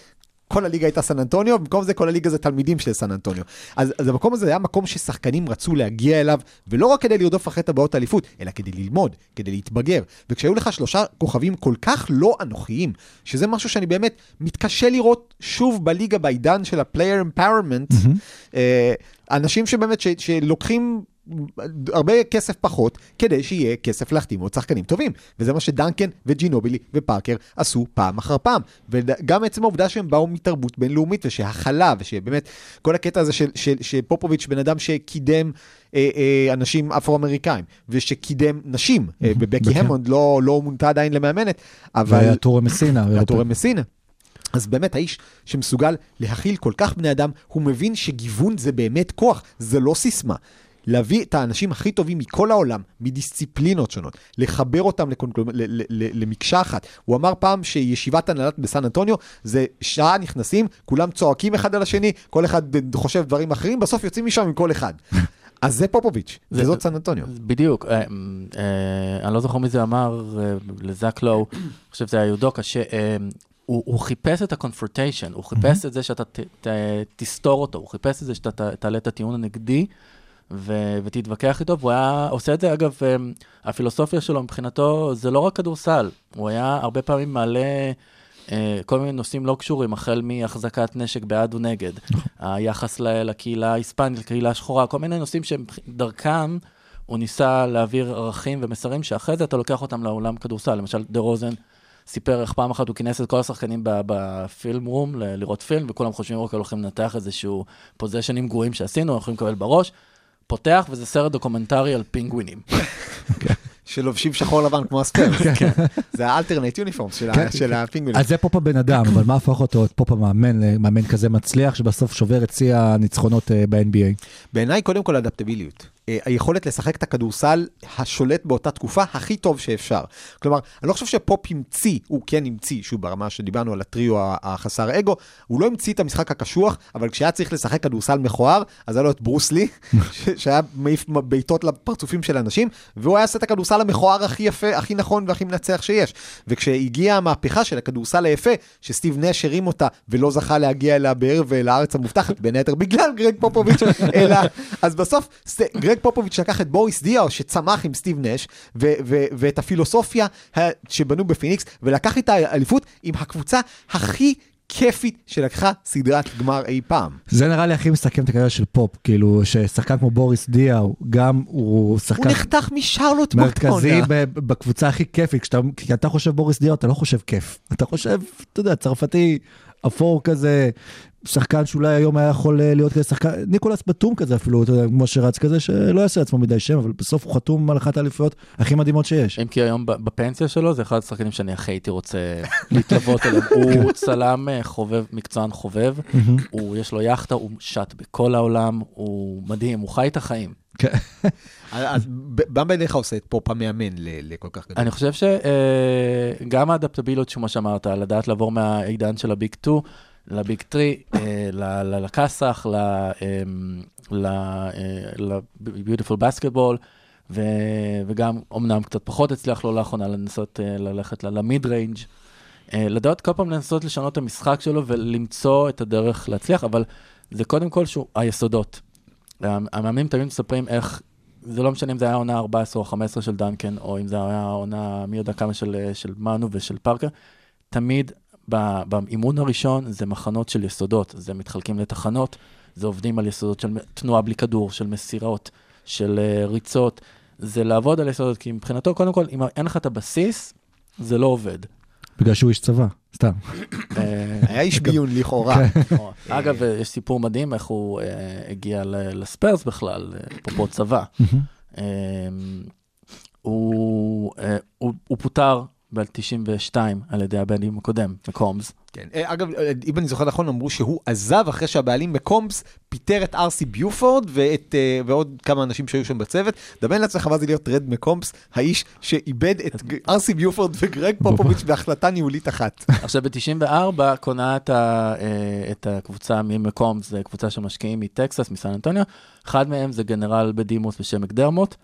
כל הליגה הייתה סן אנטוניו, במקום זה כל הליגה זה תלמידים של סן אנטוניו. אז, אז המקום הזה היה מקום ששחקנים רצו להגיע אליו, ולא רק כדי לרדוף אחרי טבעות האליפות, אלא כדי ללמוד, כדי להתבגר. וכשהיו לך שלושה כוכבים כל כך לא אנוכיים, שזה משהו שאני באמת מתקשה לראות שוב בליגה בעידן של ה player empowerment, אה, אנשים שבאמת, ש, שלוקחים... הרבה כסף פחות, כדי שיהיה כסף להחתים עוד שחקנים טובים. וזה מה שדנקן וג'ינובילי ופארקר עשו פעם אחר פעם. וגם עצם העובדה שהם באו מתרבות בינלאומית, ושהכלה, ושבאמת, כל הקטע הזה של, של, שפופוביץ' בן אדם שקידם אה, אה, אנשים אפרו-אמריקאים, ושקידם נשים, אה, ובקי בקי. המונד לא, לא מונתה עדיין למאמנת, אבל... והיה טורה מסינה. והטורה מסינה. אז באמת האיש שמסוגל להכיל כל כך בני אדם, הוא מבין שגיוון זה באמת כוח, זה לא סיסמה. להביא את האנשים הכי טובים מכל העולם, מדיסציפלינות שונות, לחבר אותם לקונקול... ל- ל- ל- למקשה אחת. הוא אמר פעם שישיבת הנהלת בסן אנטוניו זה שעה נכנסים, כולם צועקים אחד על השני, כל אחד חושב דברים אחרים, בסוף יוצאים משם עם כל אחד. אז זה פופוביץ', זה- וזאת סן אנטוניו. בדיוק, אה, אה, אני לא זוכר מי זה אמר אה, לזאק לואו, אני חושב שזה היה יודוקה, שהוא הוא חיפש את ה-confrontation, הוא חיפש את זה שאתה ת, ת, תסתור אותו, הוא חיפש את זה שאתה ת, תעלה את הטיעון הנגדי ו, ותתווכח איתו, והוא היה עושה את זה, אגב, אה, הפילוסופיה שלו מבחינתו זה לא רק כדורסל, הוא היה הרבה פעמים מעלה... אה, כל מיני נושאים לא קשורים, החל מהחזקת נשק בעד ונגד, היחס ל- לקהילה ההיספנית, לקהילה השחורה, כל מיני נושאים שדרכם הוא ניסה להעביר ערכים ומסרים שאחרי זה אתה לוקח אותם לעולם כדורסל. למשל, דרוזן סיפר איך פעם אחת הוא כינס את כל השחקנים ב film room ל- לראות פילם, וכולם חושבים, אוקיי, הולכים לנתח איזשהו possession ים גרועים שעשינו, יכולים לקבל בראש. פותח, וזה סרט דוקומנטרי על פינגווינים. שלובשים שחור לבן כמו הספיירס. זה ה alternate uniform של כן, של הפינגווינים. אז זה פופ הבן אדם, אבל מה הפך אותו את פופ המאמן למאמן כזה מצליח, שבסוף שובר את שיא הניצחונות אה, ב-NBA? בעיניי קודם כל אדפטביליות. אה, היכולת לשחק את הכדורסל השולט באותה תקופה הכי טוב שאפשר. כלומר, אני לא חושב שפופ המציא, הוא כן המציא, שוב ברמה שדיברנו על הטריו החסר אגו, הוא לא המציא את המשחק הקשוח, אבל כשהיה צריך לשחק כדורסל מכוער, אז היה לו את ברוס לי, שהיה מעיף בעיטות לפרצופים של אנשים, והוא היה עושה את הכדורסל המכוער הכי יפה, הכי נכון והכי מנצח שיש. וכשהגיעה המהפכה של הכדורסל היפה, שסטיב נש הרים אותה ולא זכה להגיע אליה בערב לארץ המובטחת, בין היתר בגלל גרג פופוביץ', אלא, אז בסוף ס- גרג פופוביץ' לקח את בוריס דיאו שצמח עם סטיב נש, ו- ו- ואת הפילוסופיה ה- שבנו בפיניקס, ולקח את האליפות עם הקבוצה הכי כיפית שלקחה סדרת גמר אי פעם. זה נראה לי הכי מסכם את הקריירה של פופ, כאילו ששחקן כמו בוריס דיה, גם הוא הוא שחקן נחתך משרלוט מרכזי בקבוצה הכי כיפית, כשאתה כי אתה חושב בוריס דיה, אתה לא חושב כיף, אתה חושב, אתה יודע, צרפתי אפור כזה, שחקן שאולי היום היה יכול אה, להיות כזה שחקן, ניקולס בתום כזה אפילו, אתה יודע, כמו שרץ כזה, שלא יעשה לעצמו מדי שם, אבל בסוף הוא חתום על אחת האליפויות הכי מדהימות שיש. אם כי היום בפנסיה שלו, זה אחד השחקנים שאני הכי הייתי רוצה להתלוות אליו. הוא צלם אה, חובב, מקצוען חובב, הוא, יש לו יאכטה, הוא שט בכל העולם, הוא מדהים, הוא חי את החיים. כן. אז מה בעיניך עושה את פופ המאמן לכל כך גדול? אני חושב שגם האדפטביליות, כמו שאמרת, לדעת לעבור מהעידן של ה big 2 ל big 3, לקאסח, ל-beautiful basketball, ו- וגם אמנם קצת פחות הצליח לו לאחרונה לנסות אה, ללכת ל mid range. לדעת כל פעם לנסות לשנות את המשחק שלו ולמצוא את הדרך להצליח, אבל זה קודם כל שהוא היסודות. המאמנים תמיד מספרים איך, זה לא משנה אם זה היה עונה 14 או 15 של דנקן, או אם זה היה עונה מי יודע כמה של, של מנו ושל פארקר, תמיד באימון הראשון זה מחנות של יסודות, זה מתחלקים לתחנות, זה עובדים על יסודות של תנועה בלי כדור, של מסירות, של uh, ריצות, זה לעבוד על יסודות, כי מבחינתו, קודם כל, אם אין לך את הבסיס, זה לא עובד. בגלל שהוא איש צבא, סתם. אה, היה איש ביון לכאורה. כן. אגב, אה, יש סיפור מדהים איך הוא אה, הגיע ל- לספיירס בכלל, אה, אפרופו צבא. אה, אה, הוא פוטר ב-92 על ידי הבעלים הקודם, מקומס. כן. אה, אגב, אה, אם אני זוכר נכון, אמרו שהוא עזב אחרי שהבעלים בקומפס פיטר את ארסי ביופורד ואת, אה, ועוד כמה אנשים שהיו שם בצוות. דמיין לעצמך מה זה להיות רד מקומפס, האיש שאיבד את ארסי ביופורד וגרג פופוביץ' בהחלטה ניהולית אחת. עכשיו, ב-94 קונה את, ה, את הקבוצה ממקומס, זו קבוצה של משקיעים מטקסס, מסן אנטוניו. אחד מהם זה גנרל בדימוס בשם מקדרמוט,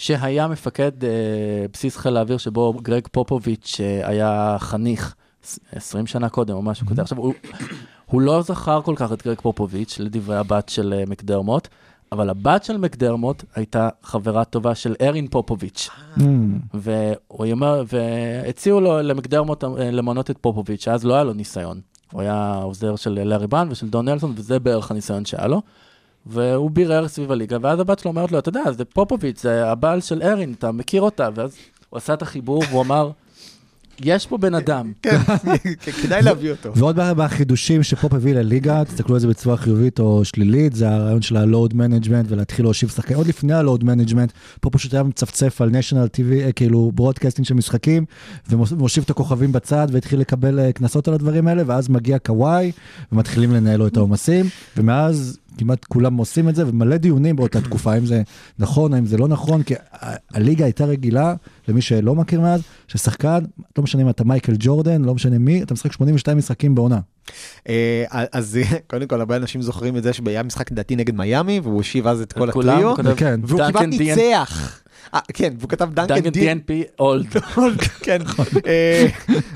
שהיה מפקד אה, בסיס חיל האוויר שבו גרג פופוביץ' אה, היה חניך 20 שנה קודם או משהו כזה. עכשיו, הוא, הוא לא זכר כל כך את גרג פופוביץ', לדברי הבת של אה, מקדרמוט, אבל הבת של מקדרמוט הייתה חברה טובה של ארין פופוביץ'. Mm. והוא אומר, והציעו לו למקדרמוט אה, למנות את פופוביץ', שאז לא היה לו ניסיון. הוא היה עוזר של לארי ברן ושל דון נלסון, וזה בערך הניסיון שהיה לו. והוא בירר סביב הליגה, ואז הבת שלו אומרת לו, אתה יודע, זה פופוביץ', זה הבעל של ארין, אתה מכיר אותה, ואז הוא עשה את החיבור, והוא אמר, יש פה בן אדם. כן, כדאי להביא אותו. ועוד בעיה מהחידושים שפופ הביא לליגה, תסתכלו על זה בצורה חיובית או שלילית, זה הרעיון של ה-load management ולהתחיל להושיב שחקנים. עוד לפני ה-load management, פופ פשוט היה מצפצף על national TV, אה, כאילו broadcasting של משחקים, ומושיב את הכוכבים בצד והתחיל לקבל אה, קנסות על הדברים האלה, ואז מגיע קוואי, ומתחילים לנהל לו את העומסים, ומאז כמעט כולם עושים את זה, ומלא דיונים באותה תקופה, האם זה נכון, האם זה לא נכון, כי הליגה הייתה רגילה, למי שלא מכיר מאז, ששחקן, לא משנה אם אתה מייקל ג'ורדן, לא משנה מי, אתה משחק 82 משחקים בעונה. אה, אז קודם כל, הרבה אנשים זוכרים את זה שהיה משחק לדעתי נגד מיאמי, והוא הושיב אז את כל הטריו, כן. והוא כמעט ניצח. אה, כן, והוא כתב דנקן. DNP אולד. כן, אה,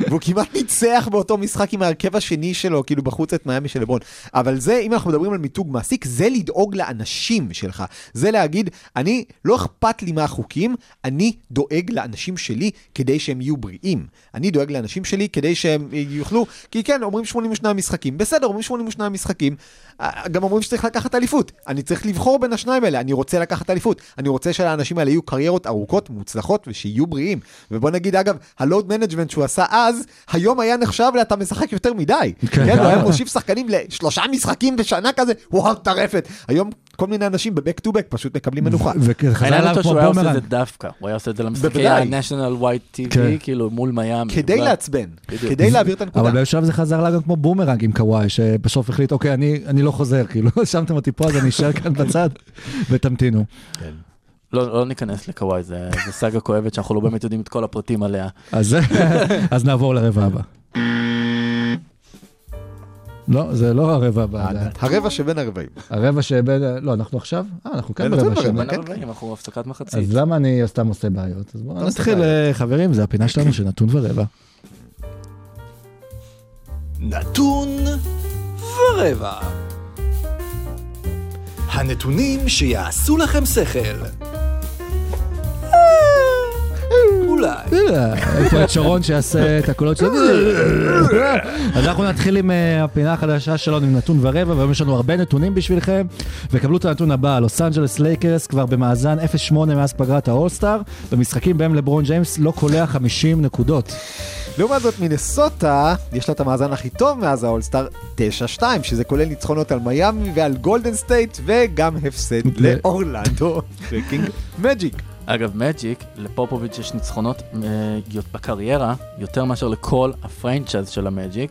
והוא כמעט ניצח באותו משחק עם ההרכב השני שלו, כאילו בחוץ את מיאמי של לברון. אבל זה, אם אנחנו מדברים על מיתוג מעסיק, זה לדאוג לאנשים שלך. זה להגיד, אני, לא אכפת לי מהחוקים, אני דואג לאנשים שלי כדי שהם יהיו בריאים. אני דואג לאנשים שלי כדי שהם יוכלו, כי כן, אומרים 82 משחקים, בסדר, אומרים 82 משחקים, אה, גם אומרים שצריך לקחת אליפות. אני צריך לבחור בין השניים האלה, אני רוצה לקחת אליפות. אני רוצה שלאנשים האלה יהיו קריירות ארוכות, מוצלחות ושיהיו בריאים. ובוא נגיד, אגב, ה load management שהוא עשה אז, היום היה נחשב לאתה משחק יותר מדי. כן. כן, הוא היה מושיב שחקנים לשלושה משחקים בשנה כזה, וואו, טרפת. היום כל מיני אנשים ב back to back פשוט מקבלים מנוחה. וחזר אותו כמו שהוא היה עושה את בומרנג. זה דווקא, הוא היה עושה את זה למשחקי. ה- nationwide TV, כן. כאילו מול מיאמי. כדי ו- לעצבן. כדי להעביר את הנקודה. אבל באיזשהו שלב זה חזר לה גם כמו בומרנג עם קוואי, שבסוף החליט, אוקיי, אני, אני לא חוזר, כאילו, שמתם אותי פה, אז אני אשאר כאן בצד, ותמתינו. לא, לא ניכנס לקוואי, זה, זה סאגה כואבת שאנחנו לא באמת יודעים את כל הפרטים עליה. אז, אז נעבור לרבע הבא. לא, זה לא הרבע הבא, זה הרבע שבין הרבעים. הרבע שבין, לא, אנחנו עכשיו? אה, אנחנו כן ברבע אנחנו שבין. כן, הרבעים, אנחנו הפסקת מחצית. אז למה אני סתם עושה בעיות? אז בואו נתחיל. אה, חברים, זה הפינה שלנו של נתון ורבע. נתון ורבע. הנתונים שיעשו לכם שכל. אולי. אה, פה את שרון שיעשה את הקולות שלו. אז אנחנו נתחיל עם אה, הפינה החדשה שלנו עם נתון ורבע, והיום יש לנו הרבה נתונים בשבילכם. וקבלו את הנתון הבא, לוס אנג'לס לייקרס כבר במאזן 0-8 מאז פגרת האולסטאר, במשחקים בהם לברון ג'יימס לא קולע 50 נקודות. לעומת זאת, מינסוטה, יש לה את המאזן הכי טוב מאז האולסטאר, 9-2, שזה כולל ניצחונות על מיאמי ועל גולדן סטייט, וגם הפסד לאורלנדו מג'יק. אגב, מג'יק, לפופוביץ' יש ניצחונות יות- בקריירה, יותר מאשר לכל ה franchise של המג'יק.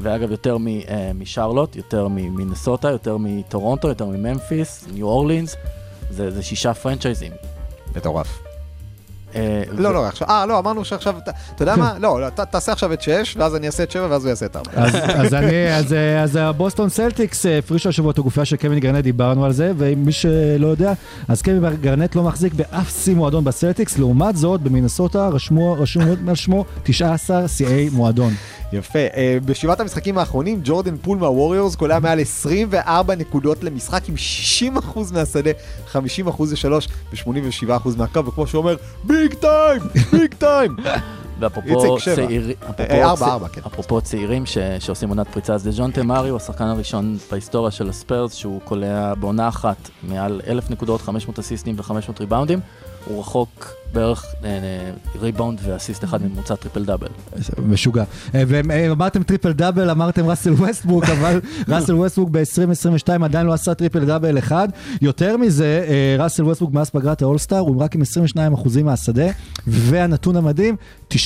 ואגב, יותר מ- אה, משרלוט, יותר ממינסוטה, יותר מטורונטו, יותר מממפיס, ניו אורלינס. זה, זה שישה פרנצ'ייזים. מטורף. אה, לא, לא, עכשיו, אה, לא, אמרנו שעכשיו, אתה יודע מה? לא, לא, ת- תעשה עכשיו את 6, ואז אני אעשה את 7, ואז הוא יעשה את 4. אז, אז, אה, אז הבוסטון סלטיקס אה, הפרישו השבוע את הגופייה של קווין גארנט, דיברנו על זה, ומי שלא יודע, אז קווין גארנט לא מחזיק באף שיא מועדון בסלטיקס, לעומת זאת, במינסוטה רשמו, על שמו 19 שיאי מועדון. יפה. אה, בשבעת המשחקים האחרונים, ג'ורדן פול מהווריורס קולע מעל 24 נקודות למשחק עם 60% מהשדה, 50% לשלוש ו-87% מהקו, וכמו שהוא אומר, big time! big time! ואפרופו איציק, שבע. צעיר- אפרופו אה, ארבע, כן. אפרופו צעירים שעושים עונת פריצה, אז דז'ונטה מארי הוא השחקן הראשון בהיסטוריה של הספיירס, שהוא קולע בעונה אחת מעל 1,000 נקודות, 500 אסיסטים ו-500 ריבאונדים. הוא רחוק בערך ריבאונד ואסיסט אחד מממוצע טריפל דאבל. משוגע. אה, ואמרתם טריפל דאבל, אמרתם ראסל ווסטבוק, אבל ראסל ווסטבוק ב-2022 עדיין לא עשה טריפל דאבל אחד. יותר מזה, אה, ראסל ווסטבוק מאז פגרת האולסטאר, הוא רק עם 22% מהשדה, והנתון המדהים, 9%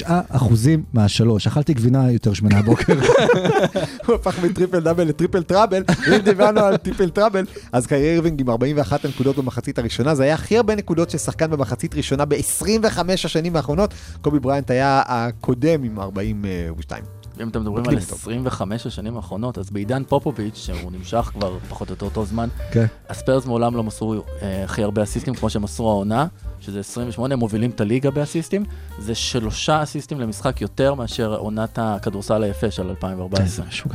מהשלוש. אכלתי גבינה יותר שמנה הבוקר. הוא הפך מטריפל דאבל ל triple trouble, אם דיברנו על triple trouble, אז אירווינג עם 41 נקודות במחצית הראשונה, זה היה הכי הרבה נקודות של שחקן במחצית ראשונה ב-25 השנים האחרונות, קובי בריינט היה הקודם עם 42. אם אתם מדברים על מקדים אותו. 25 השנים האחרונות, אז בעידן פופוביץ', שהוא נמשך כבר פחות או יותר אותו זמן, כן. הספיירס מעולם לא מסרו אה, הכי הרבה אסיסטים כמו שהם מסרו העונה, שזה 28, הם מובילים את הליגה באסיסטים, זה שלושה אסיסטים למשחק יותר מאשר עונת הכדורסל היפה של 2014. משוגע.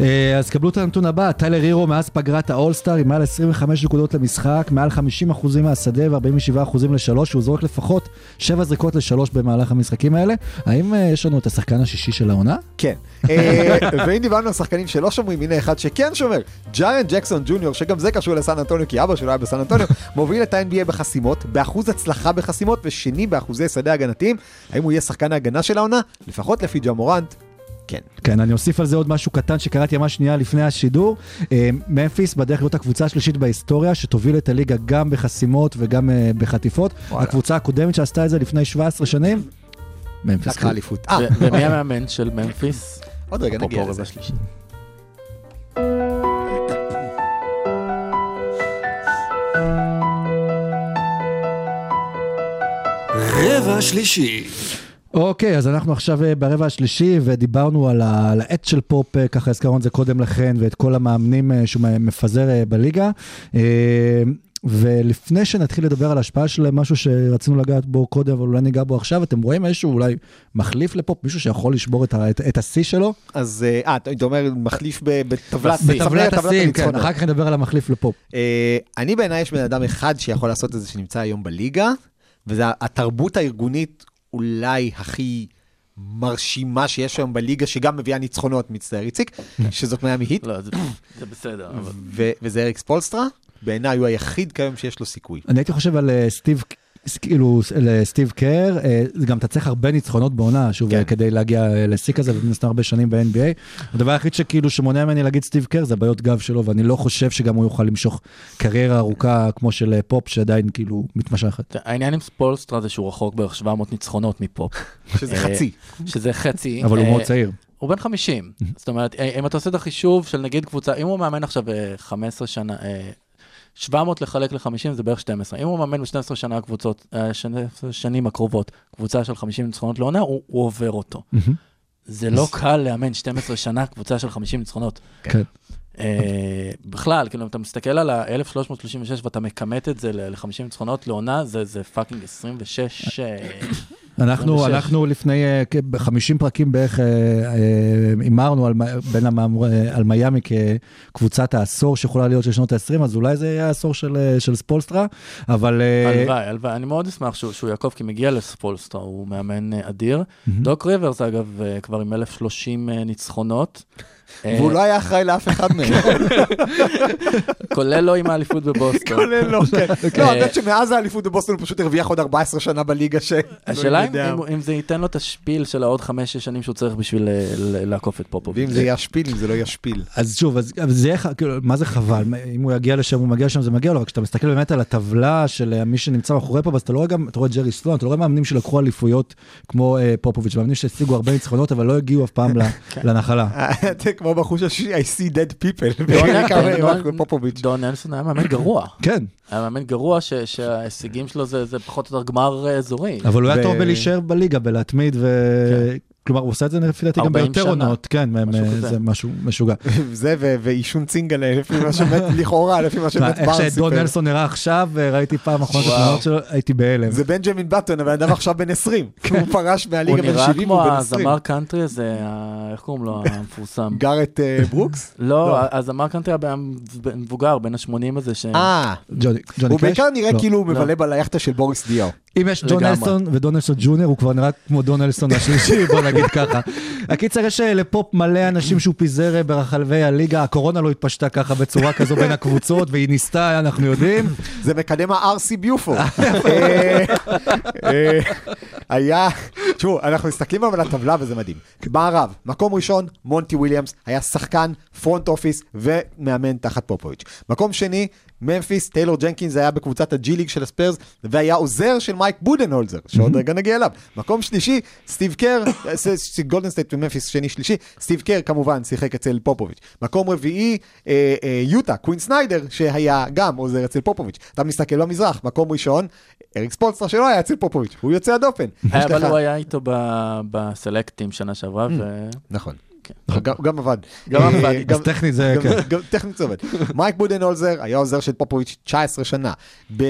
אה, אז קבלו את הנתון הבא, טיילר הירו מאז פגרת האולסטאר עם מעל 25 נקודות למשחק, מעל 50% מהשדה ו-47% לשלוש, שהוא זורק לפחות 7 זריקות לשלוש במהלך המשחקים האלה. האם אה, יש לנו את השחקן השישי של העונה? כן. אה, ואם דיברנו על שחקנים שלא שומרים, הנה אחד שכן שומר, ג'ארן ג'קסון ג'וניור, שגם זה קשור לסן אנטוניו, כי אבא שלו היה בסן אנטוניו, מוביל את ה-NBA בחסימות, באחוז הצלחה בחסימות, ושני באחוזי שדה הגנתיים. האם הוא יהיה שחקן ההגנה של העונה? לפחות לפי ג'ה מורנט, כן. כן, אני אוסיף על זה עוד משהו קטן שקראתי ממש שנייה לפני השידור. אה, ממפיס בדרך להיות הקבוצה השלישית בהיסטוריה, שתוביל את הליגה גם בחסימות וגם אה, בחטיפות. הקבוצה הקודמת שעשתה את זה לפני 17 שנים, ממפיס. לקחה אליפות. אה, ומי המאמן של ממפיס? עוד רגע נגיע לזה. רבע שלישי. אוקיי, אז אנחנו עכשיו אה, ברבע השלישי, ודיברנו על ה- על העט של פופ, אה, ככה הזכרנו את זה קודם לכן, ואת כל המאמנים שהוא מפזר בליגה. ולפני שנתחיל לדבר על ההשפעה שלהם, משהו שרצינו לגעת בו קודם, אבל אולי ניגע בו עכשיו, אתם רואים איזשהו אולי מחליף לפופ, מישהו שיכול לשבור את ה- את- את השיא שלו? אז אה, אה, אתה אומר מחליף ב- בטבלת בשיא. בטבלת טבלת השיאים, כן. אחר כך נדבר על המחליף לפופ. אה, אני בעיניי יש בן אדם אחד שיכול לעשות את זה שנמצא היום בליגה, וזה התרבות הארגונית אולי הכי מרשימה שיש היום בליגה, שגם מביאה ניצחונות, מצטער איציק, שזאת מיאמי היט, לא, זה בסדר, וזה אריק ספולסטרה, בעיניי הוא היחיד כיום שיש לו סיכוי. אני הייתי חושב על אה, סטיב, כאילו, לסטיב קר, אה, זה גם אתה צריך הרבה ניצחונות בעונה, שוב, כן. אה, כדי להגיע אה, לשיא כזה, ומן הסתם הרבה שנים ב-NBA. הדבר היחיד שכאילו שמונע ממני להגיד סטיב קר זה הבעיות גב שלו, ואני לא חושב שגם הוא יוכל למשוך קריירה ארוכה כמו של אה, פופ, שעדיין כאילו מתמשכת. העניין עם ספולסטרה זה שהוא רחוק בערך 700 ניצחונות מפופ. שזה אה, חצי. שזה חצי. אבל הוא אה, מאוד צעיר. הוא בן 50. זאת אומרת, אה, אם אתה עושה את החישוב של נגיד קבוצה, אם הוא מאמן עכשיו אה, 15 שנה, אה, 700 לחלק ל-50 זה בערך 12. אם הוא מאמן ב-12 שנה הקבוצות, אה, 12 שנים הקרובות, קבוצה של 50 ניצחונות לעונה, הוא, הוא עובר אותו. זה לא קל לאמן 12 שנה קבוצה של 50 ניצחונות. כן. אה, בכלל, כאילו, אם אתה מסתכל על ה-1336 ואתה מכמת את זה ל-50 ניצחונות לעונה, זה, זה פאקינג 26. אה, אנחנו, 26. אנחנו לפני uh, 50 פרקים בערך אה, אה, הימרנו על, בין המאמר, אה, על מיאמי כקבוצת העשור שיכולה להיות של שנות ה-20, אז אולי זה יהיה העשור של, אה, של ספולסטרה, אבל... אה, הלוואי, הלוואי. אני מאוד אשמח שהוא, שהוא יעקוב, כי מגיע לספולסטרה, הוא מאמן אה, אדיר. מהמם. דוק ריברס, אגב, אה, כבר עם 1,030 אה, ניצחונות. אה, והוא לא היה אחראי לאף אחד מהם. כולל לא עם האליפות בבוסטון. כולל לא, כן. לא, האמת שמאז האליפות בבוסטון הוא פשוט הרוויח עוד 14 שנה בליגה ש... השאלה אם, זה ייתן לו את השפיל של העוד חמש-שש שנים שהוא צריך בשביל אה, לעקוף את פופוביץ'. ואם זה ישפיל, אם זה לא ישפיל. אז שוב, אז, יהיה, ח- כאילו, מה זה חבל? אם הוא יגיע לשם, הוא מגיע לשם, זה מגיע לו, רק כשאתה מסתכל באמת על הטבלה של מי שנמצא מאחורי פה, אז אתה לא רואה גם, אתה רואה ג'רי סלון, אתה לא רואה מאמנים שלקחו אליפויות כמו פופוביץ', מאמנים שהשיגו הרבה ניצחונות, אבל לא הגיעו אף פעם ל- לנחלה. כמו בחוש השני, I see dead people. דון- בעיקר דון- נלסון היה מאמן גרוע. כן, היה מאמן גרוע ש- שההישגים שלו זה זה פחות או יותר גמר אה, אזורי. אבל הוא היה טוב בלהישאר בליגה, בלהתמיד, ו... כלומר, הוא עושה את זה לפי דעתי גם 40 ביותר. עונות, כן, משהו אה, כזה. זה משהו משוגע. זה ועישון צינגלה, לפי מה שמת, לכאורה, לפי מה שמת איך בר שדון סיפר. נלסון נראה עכשיו, אה, ראיתי פעם אחרונה את. התמונות שלו, הייתי בהלם. זה בנג'מין בטון, הבן אדם עכשיו בן 20. הוא פרש הוא מהליגה בן נראה 70, כמו הוא בן 20. הזמר קאנטרי הזה, איך קוראים לו המפורסם? גארט אה, ברוקס? לא, הזמר קאנטרי המבוגר, בן ה-80 הזה, ש... אה, ג'וני ג'וני הוא קאש? בעיקר נראה לא. כאילו הוא לא. מבלה ביאכטה של בוריס דיאו. אם יש דון לגמרי. נלסון ודון נלסון ג'וניור, הוא כבר נראה כמו דון נלסון השלישי, בוא נגיד ככה. הקיצר, יש אה, לפופ מלא אנשים שהוא פיזר אה, ברחבי הליגה, הקורונה לא התפשטה ככה בצורה כזו בין הקבוצות, והיא ניסתה, אנחנו יודעים. זה מקדם ה-RC ביופור. אה, היה, תשמעו, אנחנו מסתכלים על הטבלה וזה מדהים. מערב, מקום ראשון, מונטי וויליאמס, היה שחקן, front office ומאמן תחת פופוביץ'. מקום שני, ממפיס, טיילור ג'נקינס היה בקבוצת ה G League של הספיירס, והיה עוזר של מייק בודנהולזר, שעוד רגע נגיע אליו. מקום שלישי, סטיב קר, אה, גולדן סטייט וממפיס שני שלישי, סטיב קר כמובן שיחק אצל פופוביץ'. מקום רביעי, אה, אה, יוטה, קווין סניידר, שהיה גם עוזר אצל פופוביץ'. אתה מסתכל במזרח, מקום ראשון, אריק ספולסטרה שלא היה אצל פופוביץ', הוא יוצא הדופן. אבל הוא היה איתו ב select team שנה שעברה. נכון. כן. גם- גם עבד. גם אה, עבד. אז טכנית זה, כן. טכנית זה עובד. מייק בודנהולזר היה עוזר של פופוביץ' 19 שנה. אה,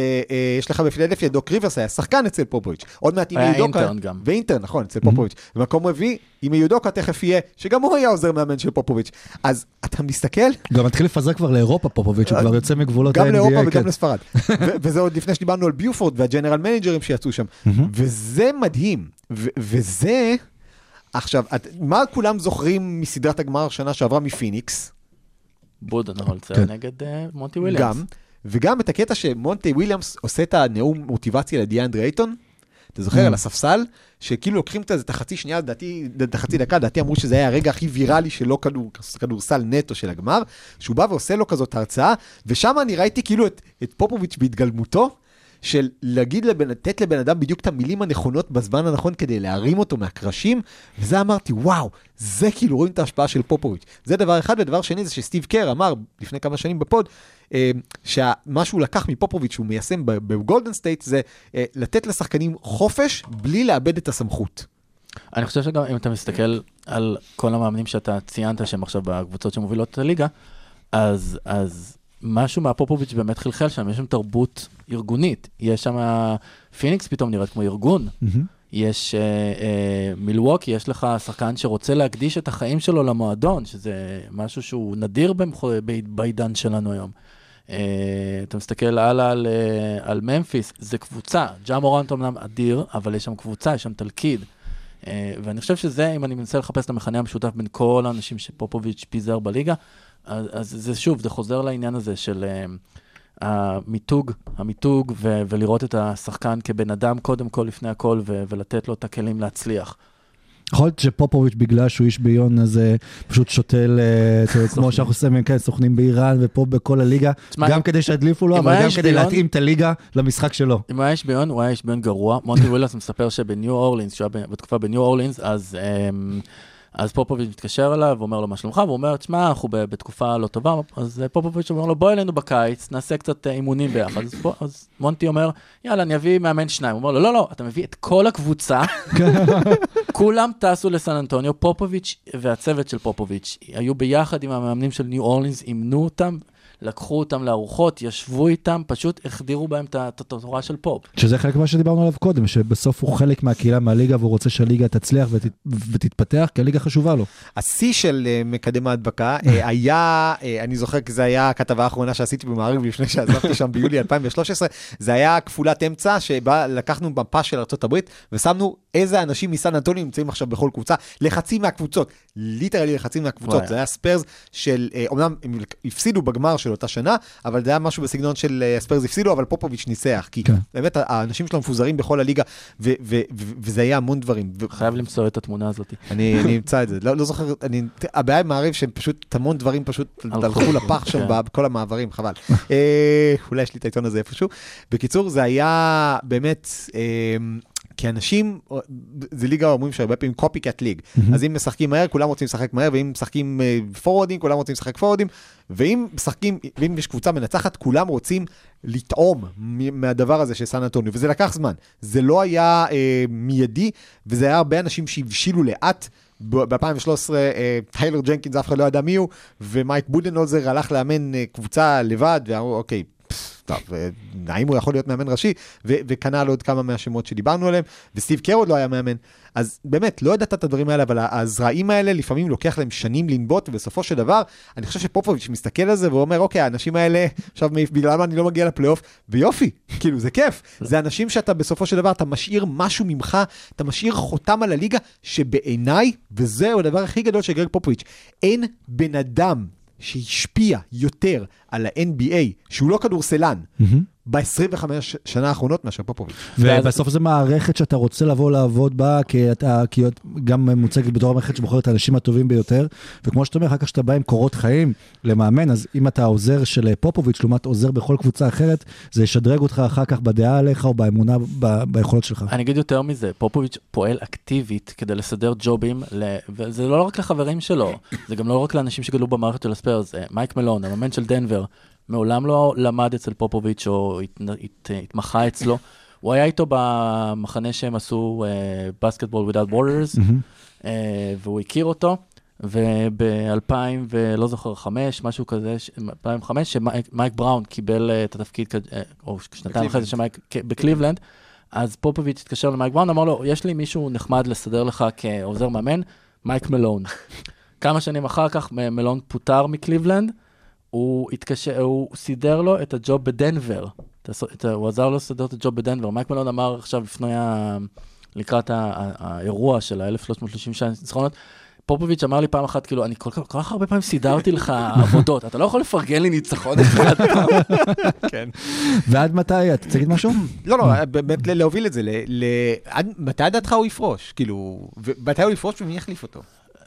יש לך בפילדלפיה דוק ריברס היה שחקן אצל פופוביץ'. עוד מעט אימה יודוקה. intern גם. ו intern, נכון, אצל פופוביץ'. במקום רביעי, אימה יודוקה תכף יהיה, שגם הוא היה עוזר מאמן של פופוביץ'. אז אתה מסתכל, גם מתחיל לפזר כבר לאירופה פופוביץ', הוא כבר יוצא מגבולות גם לאירופה ה-NBA. וגם לספרד. וזה עוד לפני שדיברנו על ביופורד וה general manager ים שיצאו שם. וזה מדהים. ו- וזה, עכשיו, את- מה כולם זוכרים מסדרת הגמר שנה שעברה מפיניקס? בודנהולצר כן. נגד אה, מונטי וויליאמס. גם, וגם את הקטע שמונטי וויליאמס עושה את הנאום מוטיבציה לדיאנדרי אייטון. אתה זוכר, Mm. על הספסל, שכאילו לוקחים את זה את החצי שנייה, לדעתי, את החצי דקה, לדעתי אמרו שזה היה הרגע הכי ויראלי שלו כדור, כדורסל נטו של הגמר, שהוא בא ועושה לו כזאת הרצאה, ושם אני ראיתי כאילו את, את פופוביץ' בהתגלמותו, של להגיד לבן, לתת לבן אדם בדיוק את המילים הנכונות בזמן הנכון כדי להרים אותו מהקרשים, וזה אמרתי, וואו, זה כאילו רואים את ההשפעה של פופוביץ'. זה דבר אחד, ודבר שני זה שסטיב קר אמר לפני כמה שנים ב pod, אה, שמה שהוא לקח מפופוביץ' שהוא מיישם בגולדן סטייט זה אה, לתת לשחקנים חופש בלי לאבד את הסמכות. אני חושב שגם אם אתה מסתכל על כל המאמנים שאתה ציינת שהם עכשיו בקבוצות שמובילות את הליגה, אז, אז משהו מהפופוביץ' באמת חלחל שם, יש שם תרבות ארגונית. יש שם, פיניקס פתאום נראית כמו ארגון. יש אה, אה, מילווקי, יש לך שחקן שרוצה להקדיש את החיים שלו למועדון, שזה משהו שהוא נדיר במח... בעידן שלנו היום. אה, אתה מסתכל הלאה על, אה, על ממפיס, זה קבוצה, ג'ה מורנט אמנם אדיר, אבל יש שם קבוצה, יש שם תלכיד. אה, ואני חושב שזה, אם אני מנסה לחפש את המכנה המשותף בין כל האנשים שפופוביץ' פיזר בליגה, אז, אז זה שוב, זה חוזר לעניין הזה של אה, המיתוג, המיתוג, ו- ולראות את השחקן כבן אדם קודם כל, לפני הכל, ו- ולתת לו את הכלים להצליח. יכול להיות שפופוביץ' בגלל שהוא איש ביון, אז אה, פשוט שותל, אה, כמו שאנחנו עושים, כן, סוכנים באיראן ופה בכל הליגה, גם כדי שידליפו לו, אבל גם כדי להתאים את הליגה למשחק שלו. אם הוא היה איש ביון, הוא היה איש ביון גרוע. מונטי וויליאמס מספר שבניו אורלינס, שהוא היה בתקופה בניו אורלינס, אז, אז פופוביץ' מתקשר אליו, ואומר לו מה שלומך, והוא אומר, תשמע, אנחנו בתקופה לא טובה, אז אה, פופוביץ' אומר לו, בוא אלינו בקיץ, נעשה קצת אה, אימונים ביחד. אז, בוא, אז מונטי אומר, יאללה, אני אביא מאמן שניים. הוא אומר לו, לא, לא, אתה מביא את כל הקבוצה, כולם טסו לסן אנטוניו, פופוביץ' והצוות של פופוביץ' היו ביחד עם המאמנים של ניו אורלינס, אימנו אותם, לקחו אותם לארוחות, ישבו איתם, פשוט החדירו בהם את התורה של פופ. שזה חלק ממה שדיברנו עליו קודם, שבסוף הוא חלק מהקהילה מהליגה והוא רוצה שהליגה תצליח ות, ותתפתח, כי הליגה חשובה לו. השיא של אה, מקדם ההדבקה אה, היה, אה, אני זוכר כי זה היה הכתבה האחרונה שעשיתי במעריב לפני שעזבתי שם ביולי 2013, זה היה כפולת אמצע שבה לקחנו מפה של ארה"ב ושמנו איזה אנשים מסן אנטוניו נמצאים עכשיו בכל קבוצה, לחצי מהקבוצות, literally לחצי מהקבוצות, וואי. זה היה ספיירס של, אה, אומנם הם הפסידו בגמר של אותה שנה, אבל זה היה משהו בסגנון של אה, ספיירס הפסידו, אבל פופוביץ' ניצח, כי כן. באמת האנשים שלו מפוזרים בכל הליגה, ו- ו- ו- וזה היה המון דברים. חייב למצוא את התמונה הזאת. אני, אני אמצא את זה, לא, לא זוכר, אני, הבעיה עם מעריב שהם פשוט, המון דברים פשוט הלכו. הלכו לפח שם כן. בכל המעברים, חבל. אה, אולי יש לי את העיתון הזה איפשהו. בקיצור, זה היה באמת, אה, כי אנשים, זה ליגה אומרים שהרבה פעמים קופי קאט ליג. אז אם משחקים מהר, כולם רוצים לשחק מהר, ואם משחקים פורורדים, כולם רוצים לשחק פורורדים, ואם משחקים, ואם יש קבוצה מנצחת, כולם רוצים לטעום מהדבר הזה של סן אנטוניו, וזה לקח זמן. זה לא היה אה, מיידי, וזה היה הרבה אנשים שהבשילו לאט. ב-2013 אה, טיילור ג'נקינס, אף אחד לא ידע מי הוא, ומייק בודנהולזר הלך לאמן אה, קבוצה לבד, ואמרו, אוקיי, טוב, האם הוא יכול להיות מאמן ראשי, וכנ"ל עוד כמה מהשמות שדיברנו עליהם, וסטיב קר עוד לא היה מאמן. אז באמת, לא ידעת את הדברים האלה, אבל הזרעים האלה לפעמים לוקח להם שנים לנבוט, ובסופו של דבר, אני חושב שפופוביץ' מסתכל על זה ואומר, אוקיי, האנשים האלה, עכשיו בגלל מה אני לא מגיע לפלייאוף, ויופי, כאילו, זה כיף. זה אנשים שאתה בסופו של דבר, אתה משאיר משהו ממך, אתה משאיר חותם על הליגה, שבעיניי, וזהו הדבר הכי גדול של גרג פופוביץ', אין בן אדם שהשפיע יותר על ה-NBA, שהוא לא כדורסלן, ב-25 שנה האחרונות מאשר פופוביץ'. ובסוף זו מערכת שאתה רוצה לבוא לעבוד בה, כי אתה כי גם מוצגת בתור המערכת שבוחרת את האנשים הטובים ביותר, וכמו שאתה אומר, אחר כך שאתה בא עם קורות חיים למאמן, אז אם אתה עוזר של פופוביץ' לעומת עוזר בכל קבוצה אחרת, זה ישדרג אותך אחר כך בדעה עליך או באמונה ב- ביכולות שלך. אני אגיד יותר מזה, פופוביץ' פועל אקטיבית כדי לסדר ג'ובים, ל... וזה לא רק לחברים שלו, זה גם לא רק לאנשים שגדלו במערכת של הספיירס, אה, מייק מלון, המאמן של דנבר, מעולם לא למד אצל פופוביץ' או הת... הת... התמחה אצלו. הוא היה איתו במחנה שהם עשו basketball uh, without borders, uh, והוא הכיר אותו, וב-2000 ולא זוכר, חמש, משהו כזה, ש- 2005, שמייק בראון קיבל uh, את התפקיד, uh, או שנתיים אחרי זה שמייק, כ- בקליבלנד, אז פופוביץ' התקשר למייק בראון, אמר לו, יש לי מישהו נחמד לסדר לך כעוזר מאמן, מייק מלון. כמה שנים אחר כך מלון פוטר מקליבלנד, הוא התקשר, הוא סידר לו את הג'וב בדנבר. את הוא עזר לו לסדר את הג'וב בדנבר. מייק מלון אמר עכשיו לפני, ה... לקראת ה... ה- האירוע של ה-1336 ניצחונות, פופוביץ' אמר לי פעם אחת, כאילו, אני כל כך, הרבה פעמים סידרתי לך עבודות, אתה לא יכול לפרגן לי ניצחון אחד. כן. ועד מתי, אתה רוצה להגיד משהו? לא, לא, באמת ל- להוביל את זה, עד- מתי דעתך הוא יפרוש? כאילו, ומתי הוא יפרוש ומי יחליף אותו?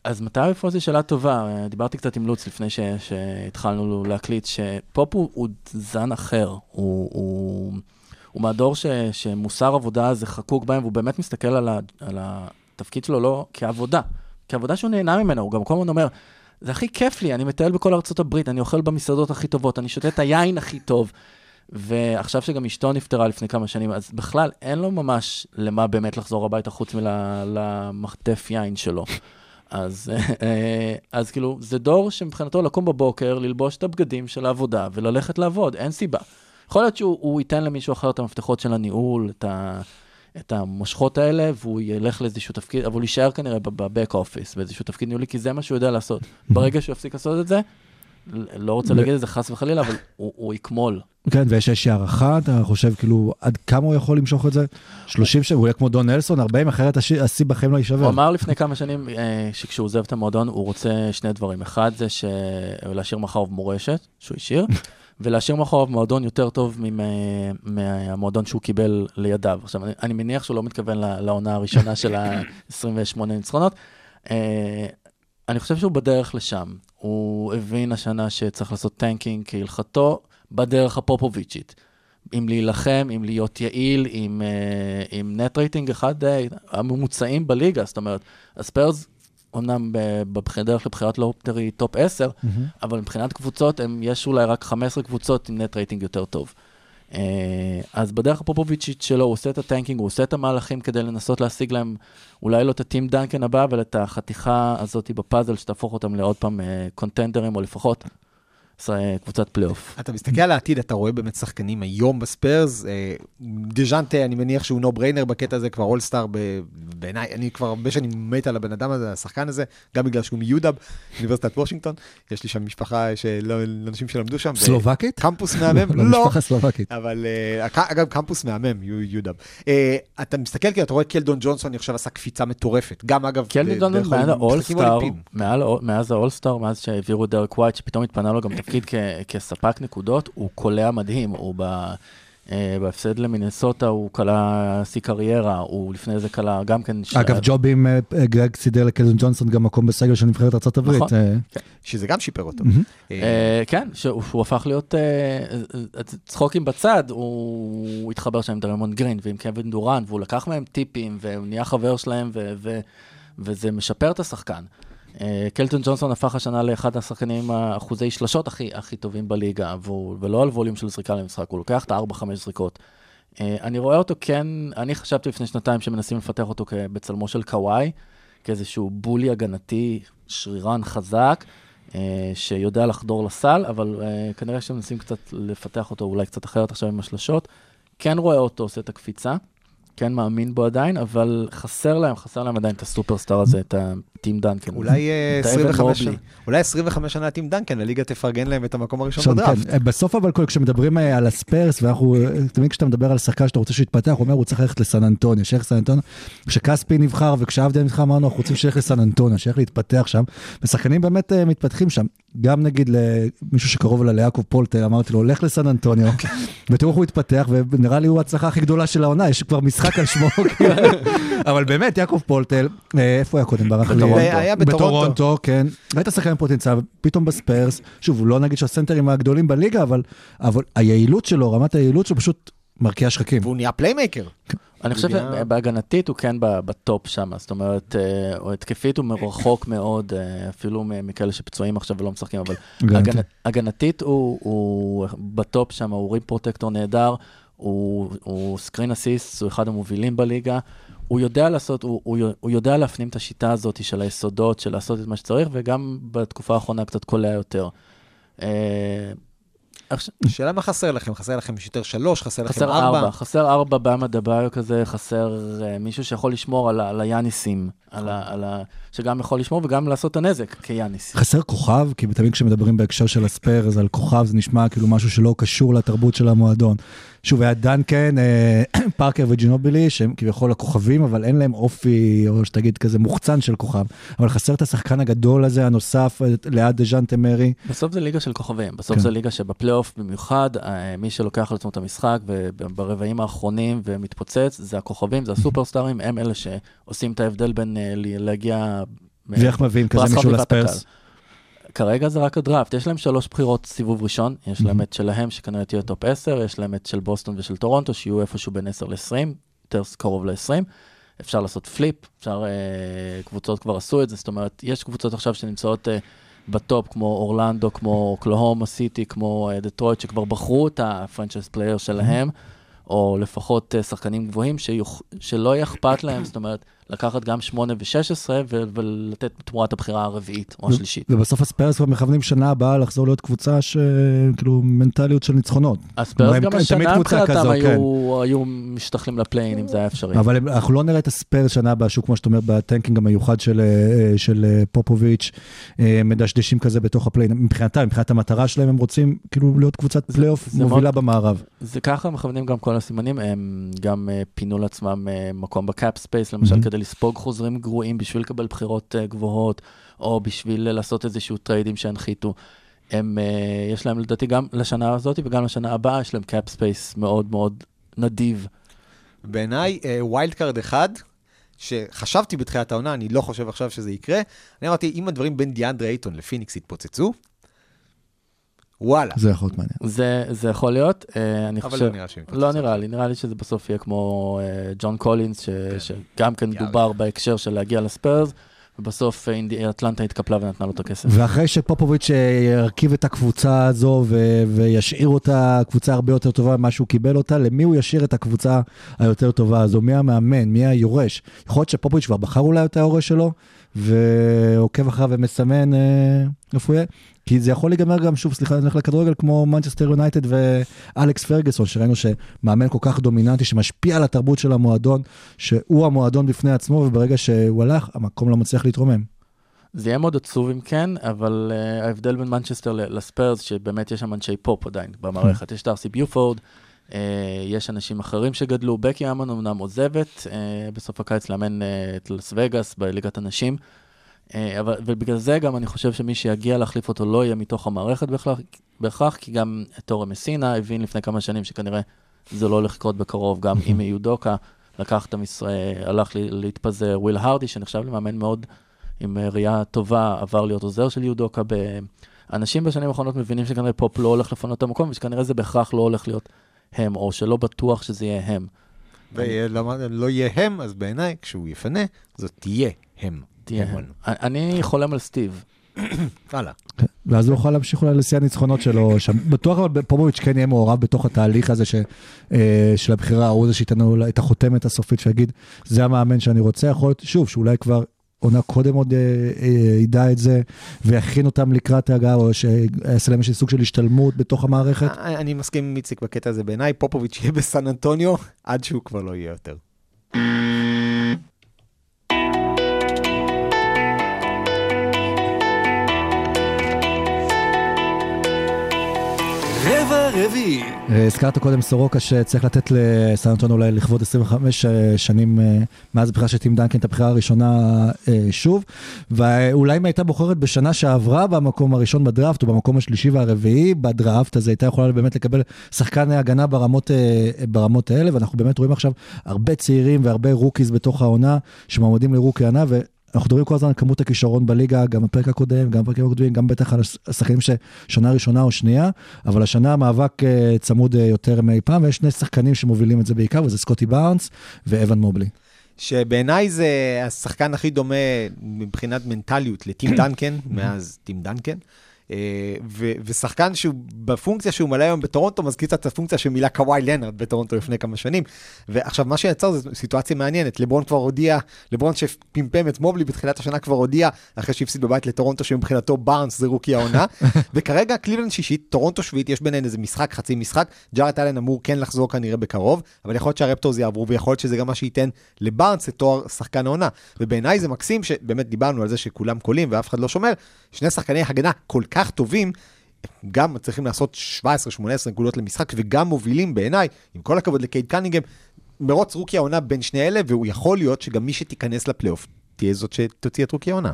אז מתי יפרוש זו שאלה טובה. דיברתי קצת עם לוץ לפני ש, שהתחלנו להקליט, שפופ הוא, הוא זן אחר. הוא, הוא, הוא מהדור ש, שמוסר עבודה זה חקוק בהם, והוא באמת מסתכל על, ה, על התפקיד שלו לא כעבודה, כעבודה שהוא נהנה ממנה, הוא גם כל הזמן אומר, זה הכי כיף לי, אני מטייל בכל ארצות הברית, אני אוכל במסעדות הכי טובות, אני שותה את היין הכי טוב. ועכשיו שגם אשתו נפטרה לפני כמה שנים, אז בכלל אין לו ממש למה באמת לחזור הביתה חוץ מלמחטף יין שלו. אז, אה, אז כאילו, זה דור שמבחינתו לקום בבוקר, ללבוש את הבגדים של העבודה וללכת לעבוד, אין סיבה. יכול להיות שהוא הוא ייתן למישהו אחר את המפתחות של הניהול, את, ה, את המושכות האלה, והוא ילך לאיזשהו תפקיד, אבל הוא יישאר כנראה בבק אופיס, באיזשהו תפקיד ניהולי, כי זה מה שהוא יודע לעשות. ברגע שהוא יפסיק לעשות את זה, לא רוצה להגיד את זה חס וחלילה, אבל הוא, הוא יקמול. כן, ויש איזושהי הערכה, אתה חושב כאילו, עד כמה הוא יכול למשוך את זה? 30 שנה, הוא יהיה כמו דון נלסון, 40, אחרת הש- השיא בחיים לא יישבר. הוא אמר לפני כמה שנים אה, שכשהוא עוזב את המועדון, הוא רוצה שני דברים. אחד זה ש... להשאיר מאחוריו מורשת, שהוא השאיר, ולהשאיר מאחוריו מועדון יותר טוב מהמועדון שהוא קיבל לידיו. עכשיו, אני, אני מניח שהוא לא מתכוון לעונה הראשונה של ה-28 ניצחונות. אה, אני חושב שהוא בדרך לשם. הוא הבין השנה שצריך לעשות tanking כהלכתו בדרך הפופוביצ'ית. אם להילחם, אם להיות יעיל, עם, אה, עם net rating אחד אה, הממוצעים בליגה, זאת אומרת, הספיירס, אמנם בדרך לבחירת lottery top 10, אבל מבחינת קבוצות, הם, יש אולי רק 15 קבוצות עם net rating יותר טוב. אה, אז בדרך הפופוביצ'ית שלו, הוא עושה את ה tanking, הוא עושה את המהלכים כדי לנסות להשיג להם, אולי לא את הטים דנקן הבא, אבל את החתיכה הזאת בפאזל שתהפוך אותם לעוד פעם contender ים, או לפחות קבוצת פלייאוף. אתה מסתכל על העתיד, אתה רואה באמת שחקנים היום בספיירס. אה, דז'אנטה, אני מניח שהוא no-brainer בקטע הזה, כבר אולסטאר בעיניי, אני כבר הרבה שנים מת על הבן אדם הזה, השחקן הזה, גם בגלל שהוא מ U-Dub, אוניברסיטת וושינגטון. יש לי שם משפחה של אנשים שלמדו שם. סלובקית? קמפוס מהמם? לא, לא. משפחה סלובקית. אבל אה, אגב, קמפוס מהמם, U- U-Dub. אה, אתה מסתכל, כי אתה רואה קלדון ג'ונסון, אני חושב, עשה קפיצה מטורפת. גם אגב, מעל האולסטאר. מעל האול- מאז האולסטאר, מאז שהעבירו דרק ווייט, שפתאום התפנה לו גם תפקיד כ- כספק נקודות, הוא קולע מדהים, הוא ב... אה, בהפסד למינסוטה הוא כלה שיא קריירה, הוא לפני זה כלה גם כן... ש- אגב, ג'ובים, אה, אה, גרג סידר לקלדון ג'ונסון גם מקום בסגל של נבחרת ארה"ב. נכון. שזה גם שיפר אותו. אה, אה, כן, שהוא שהוא הפך להיות, צחוקים בצד, הוא הוא התחבר שם עם דרמון גרין ועם קווין דורן, והוא לקח מהם טיפים, והוא נהיה חבר שלהם, ו- ו- וזה משפר את השחקן. קלטון ג'ונסון הפך השנה לאחד השחקנים עם האחוזי שלשות הכי, הכי טובים בליגה, והוא, ולא על ווליום של זריקה למשחק, הוא לוקח את ה-4-5 זריקות. אה, אני רואה אותו כן, אני חשבתי לפני שנתיים שמנסים לפתח אותו בצלמו של קוואי, כאיזשהו בולי הגנתי, שרירן חזק, אה, שיודע לחדור לסל, אבל אה, כנראה שהם מנסים קצת לפתח אותו אולי קצת אחרת עכשיו עם השלשות. כן רואה אותו עושה את הקפיצה, כן מאמין בו עדיין, אבל חסר להם, חסר להם עדיין את הסופרסטאר הזה, את הטים דנקן. אולי אה, את האבן 25 שנה, מובלי. אולי 25 שנה טים דנקן, הליגה תפרגן להם את המקום הראשון בדראפט. כן, בסוף אבל כשמדברים אה, על הספיירס, ואנחנו, אה, תמיד כשאתה מדבר על שחקן שאתה רוצה שיתפתח, הוא אומר הוא צריך ללכת לסן אנטוניו, שילך לסן אנטוניו. כשכספי נבחר וכשעבדיה נבחר, אמרנו אנחנו רוצים שילך לסן אנטוניו, שילך להתפתח שם. ושחקנים באמת אה, מתפתחים שם. גם נגיד למישהו שקרוב אליי, ליעקב פולטל, אמרתי לו, לך לסן אנטוניו, ותראו איך הוא התפתח, ונראה לי הוא ההצלחה הכי גדולה של העונה, יש כבר משחק על שמו. כאילו. אבל באמת, יעקב פולטל, אה, איפה הוא היה קודם? ברח לי. בטורונטו. היה בטורונטו. בטורונטו, כן. ראית שחקן עם פוטנציאל, פתאום בספיירס, שוב, לא נגיד שהסנטרים הגדולים בליגה, אבל, אבל היעילות שלו, רמת היעילות שלו פשוט מרקיע שחקים. והוא נהיה playmaker. אני חושב שבהגנתית הוא כן ב- ב top שם, זאת אומרת, אה, או התקפית הוא מרחוק מאוד, אה, אפילו מ- מכאלה שפצועים עכשיו ולא משחקים, אבל הגנתי. הגנ- הגנתית הוא, ב top שם, הוא rim protector נהדר, הוא, הוא סקרין אסיסט, הוא אחד המובילים בליגה. הוא יודע לעשות, הוא, הוא, הוא יודע להפנים את השיטה הזאת של היסודות, של לעשות את מה שצריך, וגם בתקופה האחרונה קצת קולע יותר. אה, השאלה מה חסר לכם? חסר לכם יותר שלוש? חסר לכם חסר ארבע? ארבע, חסר ארבע באמה דבאיו כזה, חסר uh, מישהו שיכול לשמור על, על היאניסים, על ה, על ה, שגם יכול לשמור וגם לעשות את הנזק כיאניס. חסר כוכב, כי תמיד כשמדברים בהקשר של הספיירס על כוכב זה נשמע כאילו משהו שלא קשור לתרבות של המועדון. שוב, היה דנקן, אה, פארקר וג'ינובילי, שהם כביכול הכוכבים, אבל אין להם אופי, או שתגיד כזה מוחצן של כוכב. אבל חסר את השחקן הגדול הזה, הנוסף, אה, ליד דז'ונטה מארי. בסוף זה ליגה של כוכבים, בסוף כן. זה ליגה שבפלייאוף במיוחד, אה, מי שלוקח על עצמו את המשחק וברבעים האחרונים ומתפוצץ, זה הכוכבים, זה הסופרסטארים, הם אלה שעושים את ההבדל בין להגיע... ואיך מביאים כזה מישהו? הקהל. כרגע זה רק הדראפט, יש להם שלוש בחירות סיבוב ראשון, יש להם את שלהם שכנראה תהיה top 10, יש להם את של בוסטון ושל טורונטו שיהיו איפשהו בין 10 ל-20, יותר קרוב ל-20. אפשר לעשות flip, אפשר, אה, קבוצות כבר עשו את זה, זאת אומרת, יש קבוצות עכשיו שנמצאות אה, ב top, כמו אורלנדו, כמו אוקלהומה סיטי, כמו אה, דטרויט, שכבר בחרו את ה franchise player שלהם, או לפחות אה, שחקנים גבוהים, שיוכ... שלא יהיה אכפת להם, זאת אומרת, לקחת גם 8 ו-16 ו- ולתת תמורת הבחירה הרביעית או השלישית. ובסוף הספיירס כבר מכוונים שנה הבאה לחזור להיות קבוצה שכאילו מנטליות של ניצחונות. הספיירס גם השנה מבחינתם כזו, היו, היו משתחלים ל play-in, אם זה היה אפשרי. אבל אנחנו לא נראה את הספיירס שנה הבאה, שוב, כמו שאתה אומר, ב tanking המיוחד של, אה, של אה, פופוביץ', אה, מדשדשים כזה בתוך ה play-in. מבחינתם, מבחינת המטרה שלהם, הם רוצים כאילו להיות קבוצת פלייאוף מובילה במערב. זה ככה מכוונים גם כל הסימנים, הם גם אה, פינו לעצמם אה, מקום ב cap space, למשל מהמם. כדי לספוג חוזים גרועים בשביל לקבל בחירות אה, גבוהות, או בשביל אה, לעשות איזשהו טריידים שהנחיתו. הם, אה, יש להם לדעתי גם לשנה הזאת וגם לשנה הבאה, יש להם cap space מאוד מאוד נדיב. בעיניי, wild card אחד, שחשבתי בתחילת העונה, אני לא חושב עכשיו שזה יקרה, אני אמרתי, אם הדברים בין דיאנדרה אייטון לפיניקס יתפוצצו, וואלה. זה יכול להיות מעניין. זה, זה יכול להיות, אה, אני אבל חושב... לא נראה שהם יתפוצצו. לא נראה לי, נראה לי שזה בסוף יהיה כמו אה, ג'ון קולינס, ש- שגם כן יאללה. דובר בהקשר של להגיע לספיירס, ובסוף אה, אטלנטה התקפלה ונתנה לו את הכסף. ואחרי שפופוביץ' ירכיב את הקבוצה הזו ו- וישאיר אותה קבוצה הרבה יותר טובה ממה שהוא קיבל אותה, למי הוא ישאיר את הקבוצה היותר טובה הזו? מי המאמן? מי היורש? יכול להיות שפופוביץ' כבר בחר אולי את היורש שלו, ועוקב אחריו ומסמן אה, איפה הוא יהיה? כי זה יכול להיגמר גם, שוב, סליחה, נלך לכדורגל, כמו מנצ'סטר יונייטד ואלכס פרגוסון, שראינו שמאמן כל כך דומיננטי, שמשפיע על התרבות של המועדון, שהוא המועדון בפני עצמו, וברגע שהוא הלך, המקום לא מצליח להתרומם. זה יהיה מאוד עצוב אם כן, אבל אה, ההבדל בין מנצ'סטר לספיירס, שבאמת יש שם אנשי פופ עדיין במערכת. יש את אר סי ביופורד, אה, יש אנשים אחרים שגדלו, בקי האמון אמנם עוזבת אה, בסוף הקיץ לאמן אה, את לס וגאס בליגת הנשים, אבל, ובגלל זה גם אני חושב שמי שיגיע להחליף אותו לא יהיה מתוך המערכת בהכרח, בהכרח כי גם אטורה מסינה הבין לפני כמה שנים שכנראה זה לא הולך לקרות בקרוב, גם אם יודוקה לקח את המשרה, הלך להתפזר, וויל הרדי שנחשב למאמן מאוד עם אה, ראייה טובה, עבר להיות עוזר של יודוקה. אנשים בשנים האחרונות מבינים שכנראה פופ לא הולך לפנות את המקום, ושכנראה זה בהכרח לא הולך להיות הם, או שלא בטוח שזה יהיה הם. ולמה לא יהיה הם, אז בעיניי, כשהוא יפנה, זאת תהיה הם. תהיה הם. אני חולם על סטיב. הלאה. ואז הוא יוכל להמשיך אולי לשיא הניצחונות שלו שם. בטוח אבל פופוביץ' כן יהיה מעורב בתוך התהליך הזה ש, אה, של הבחירה, הוא זה שייתן לו את החותמת הסופית שיגיד, זה המאמן שאני רוצה, יכול להיות, שוב, שאולי כבר עונה קודם עוד אה, אה, ידע את זה, ויכין אותם לקראת ההגעה, או שיעשה להם איזשהו סוג של השתלמות בתוך המערכת? אני אני מסכים עם איציק בקטע הזה. בעיניי פופוביץ' יהיה בסן אנטוניו עד שהוא כבר לא יהיה יותר. רביעי. אה, הזכרת קודם סורוקה שצריך לתת לסן אנטוניו אולי לכבוד 25 שנים אה, מאז הבחירה של טים דנקן את הבחירה הראשונה אה, שוב, ואולי אם הייתה בוחרת בשנה שעברה במקום הראשון בדראפט או במקום השלישי והרביעי בדראפט, אז הייתה יכולה באמת לקבל שחקן הגנה ברמות, אה, ברמות האלה, ואנחנו באמת רואים עכשיו הרבה צעירים והרבה rookies בתוך העונה שמועמדים ל rookie עונה, ו... אנחנו מדברים כל הזמן על כמות הכישרון בליגה, גם בפרק הקודם, גם בפרקים הקודמים, גם בטח על השחקנים ששנה ראשונה או שנייה, אבל השנה המאבק אה, צמוד אה, יותר מאי פעם, ויש שני שחקנים שמובילים את זה בעיקר, וזה סקוטי בארנס ואבן מובלי. שבעיניי זה השחקן הכי דומה מבחינת מנטליות לטים דנקן, מאז טים דנקן. אה, ו- ושחקן שהוא בפונקציה שהוא מלא היום בטורונטו, מזכיר את הפונקציה שמילא קוואי לנארד בטורונטו לפני כמה שנים. ועכשיו, מה שיצר זו סיטואציה מעניינת. לברון כבר הודיע, לברון שפמפם את מובלי בתחילת השנה כבר הודיע, אחרי שהפסיד בבית לטורונטו, שמבחינתו בארנס זה rookie העונה. וכרגע קליבלנד שישית, טורונטו שביעית, יש ביניהן איזה משחק, חצי משחק. ג'ארט אלן אמור כן לחזור כנראה בקרוב, אבל יכול להיות שהרפטורס יעברו, ויכול להיות שזה גם מה שייתן לבארנס את תואר שחקן העונה. ובעיניי זה מקסים, שבאמת דיברנו על זה שכולם קולעים ואף אחד לא שומר, שני שחקני הגנה כל כך טובים, גם מצליחים לעשות 17-18 נקודות למשחק, וגם מובילים בעיניי, עם כל הכבוד לקייד קנינגהם, מרוץ rookie העונה בין שני אלה, והוא יכול להיות שגם מי שתיכנס לפלייאוף תהיה זאת שתוציא את רוקי העונה.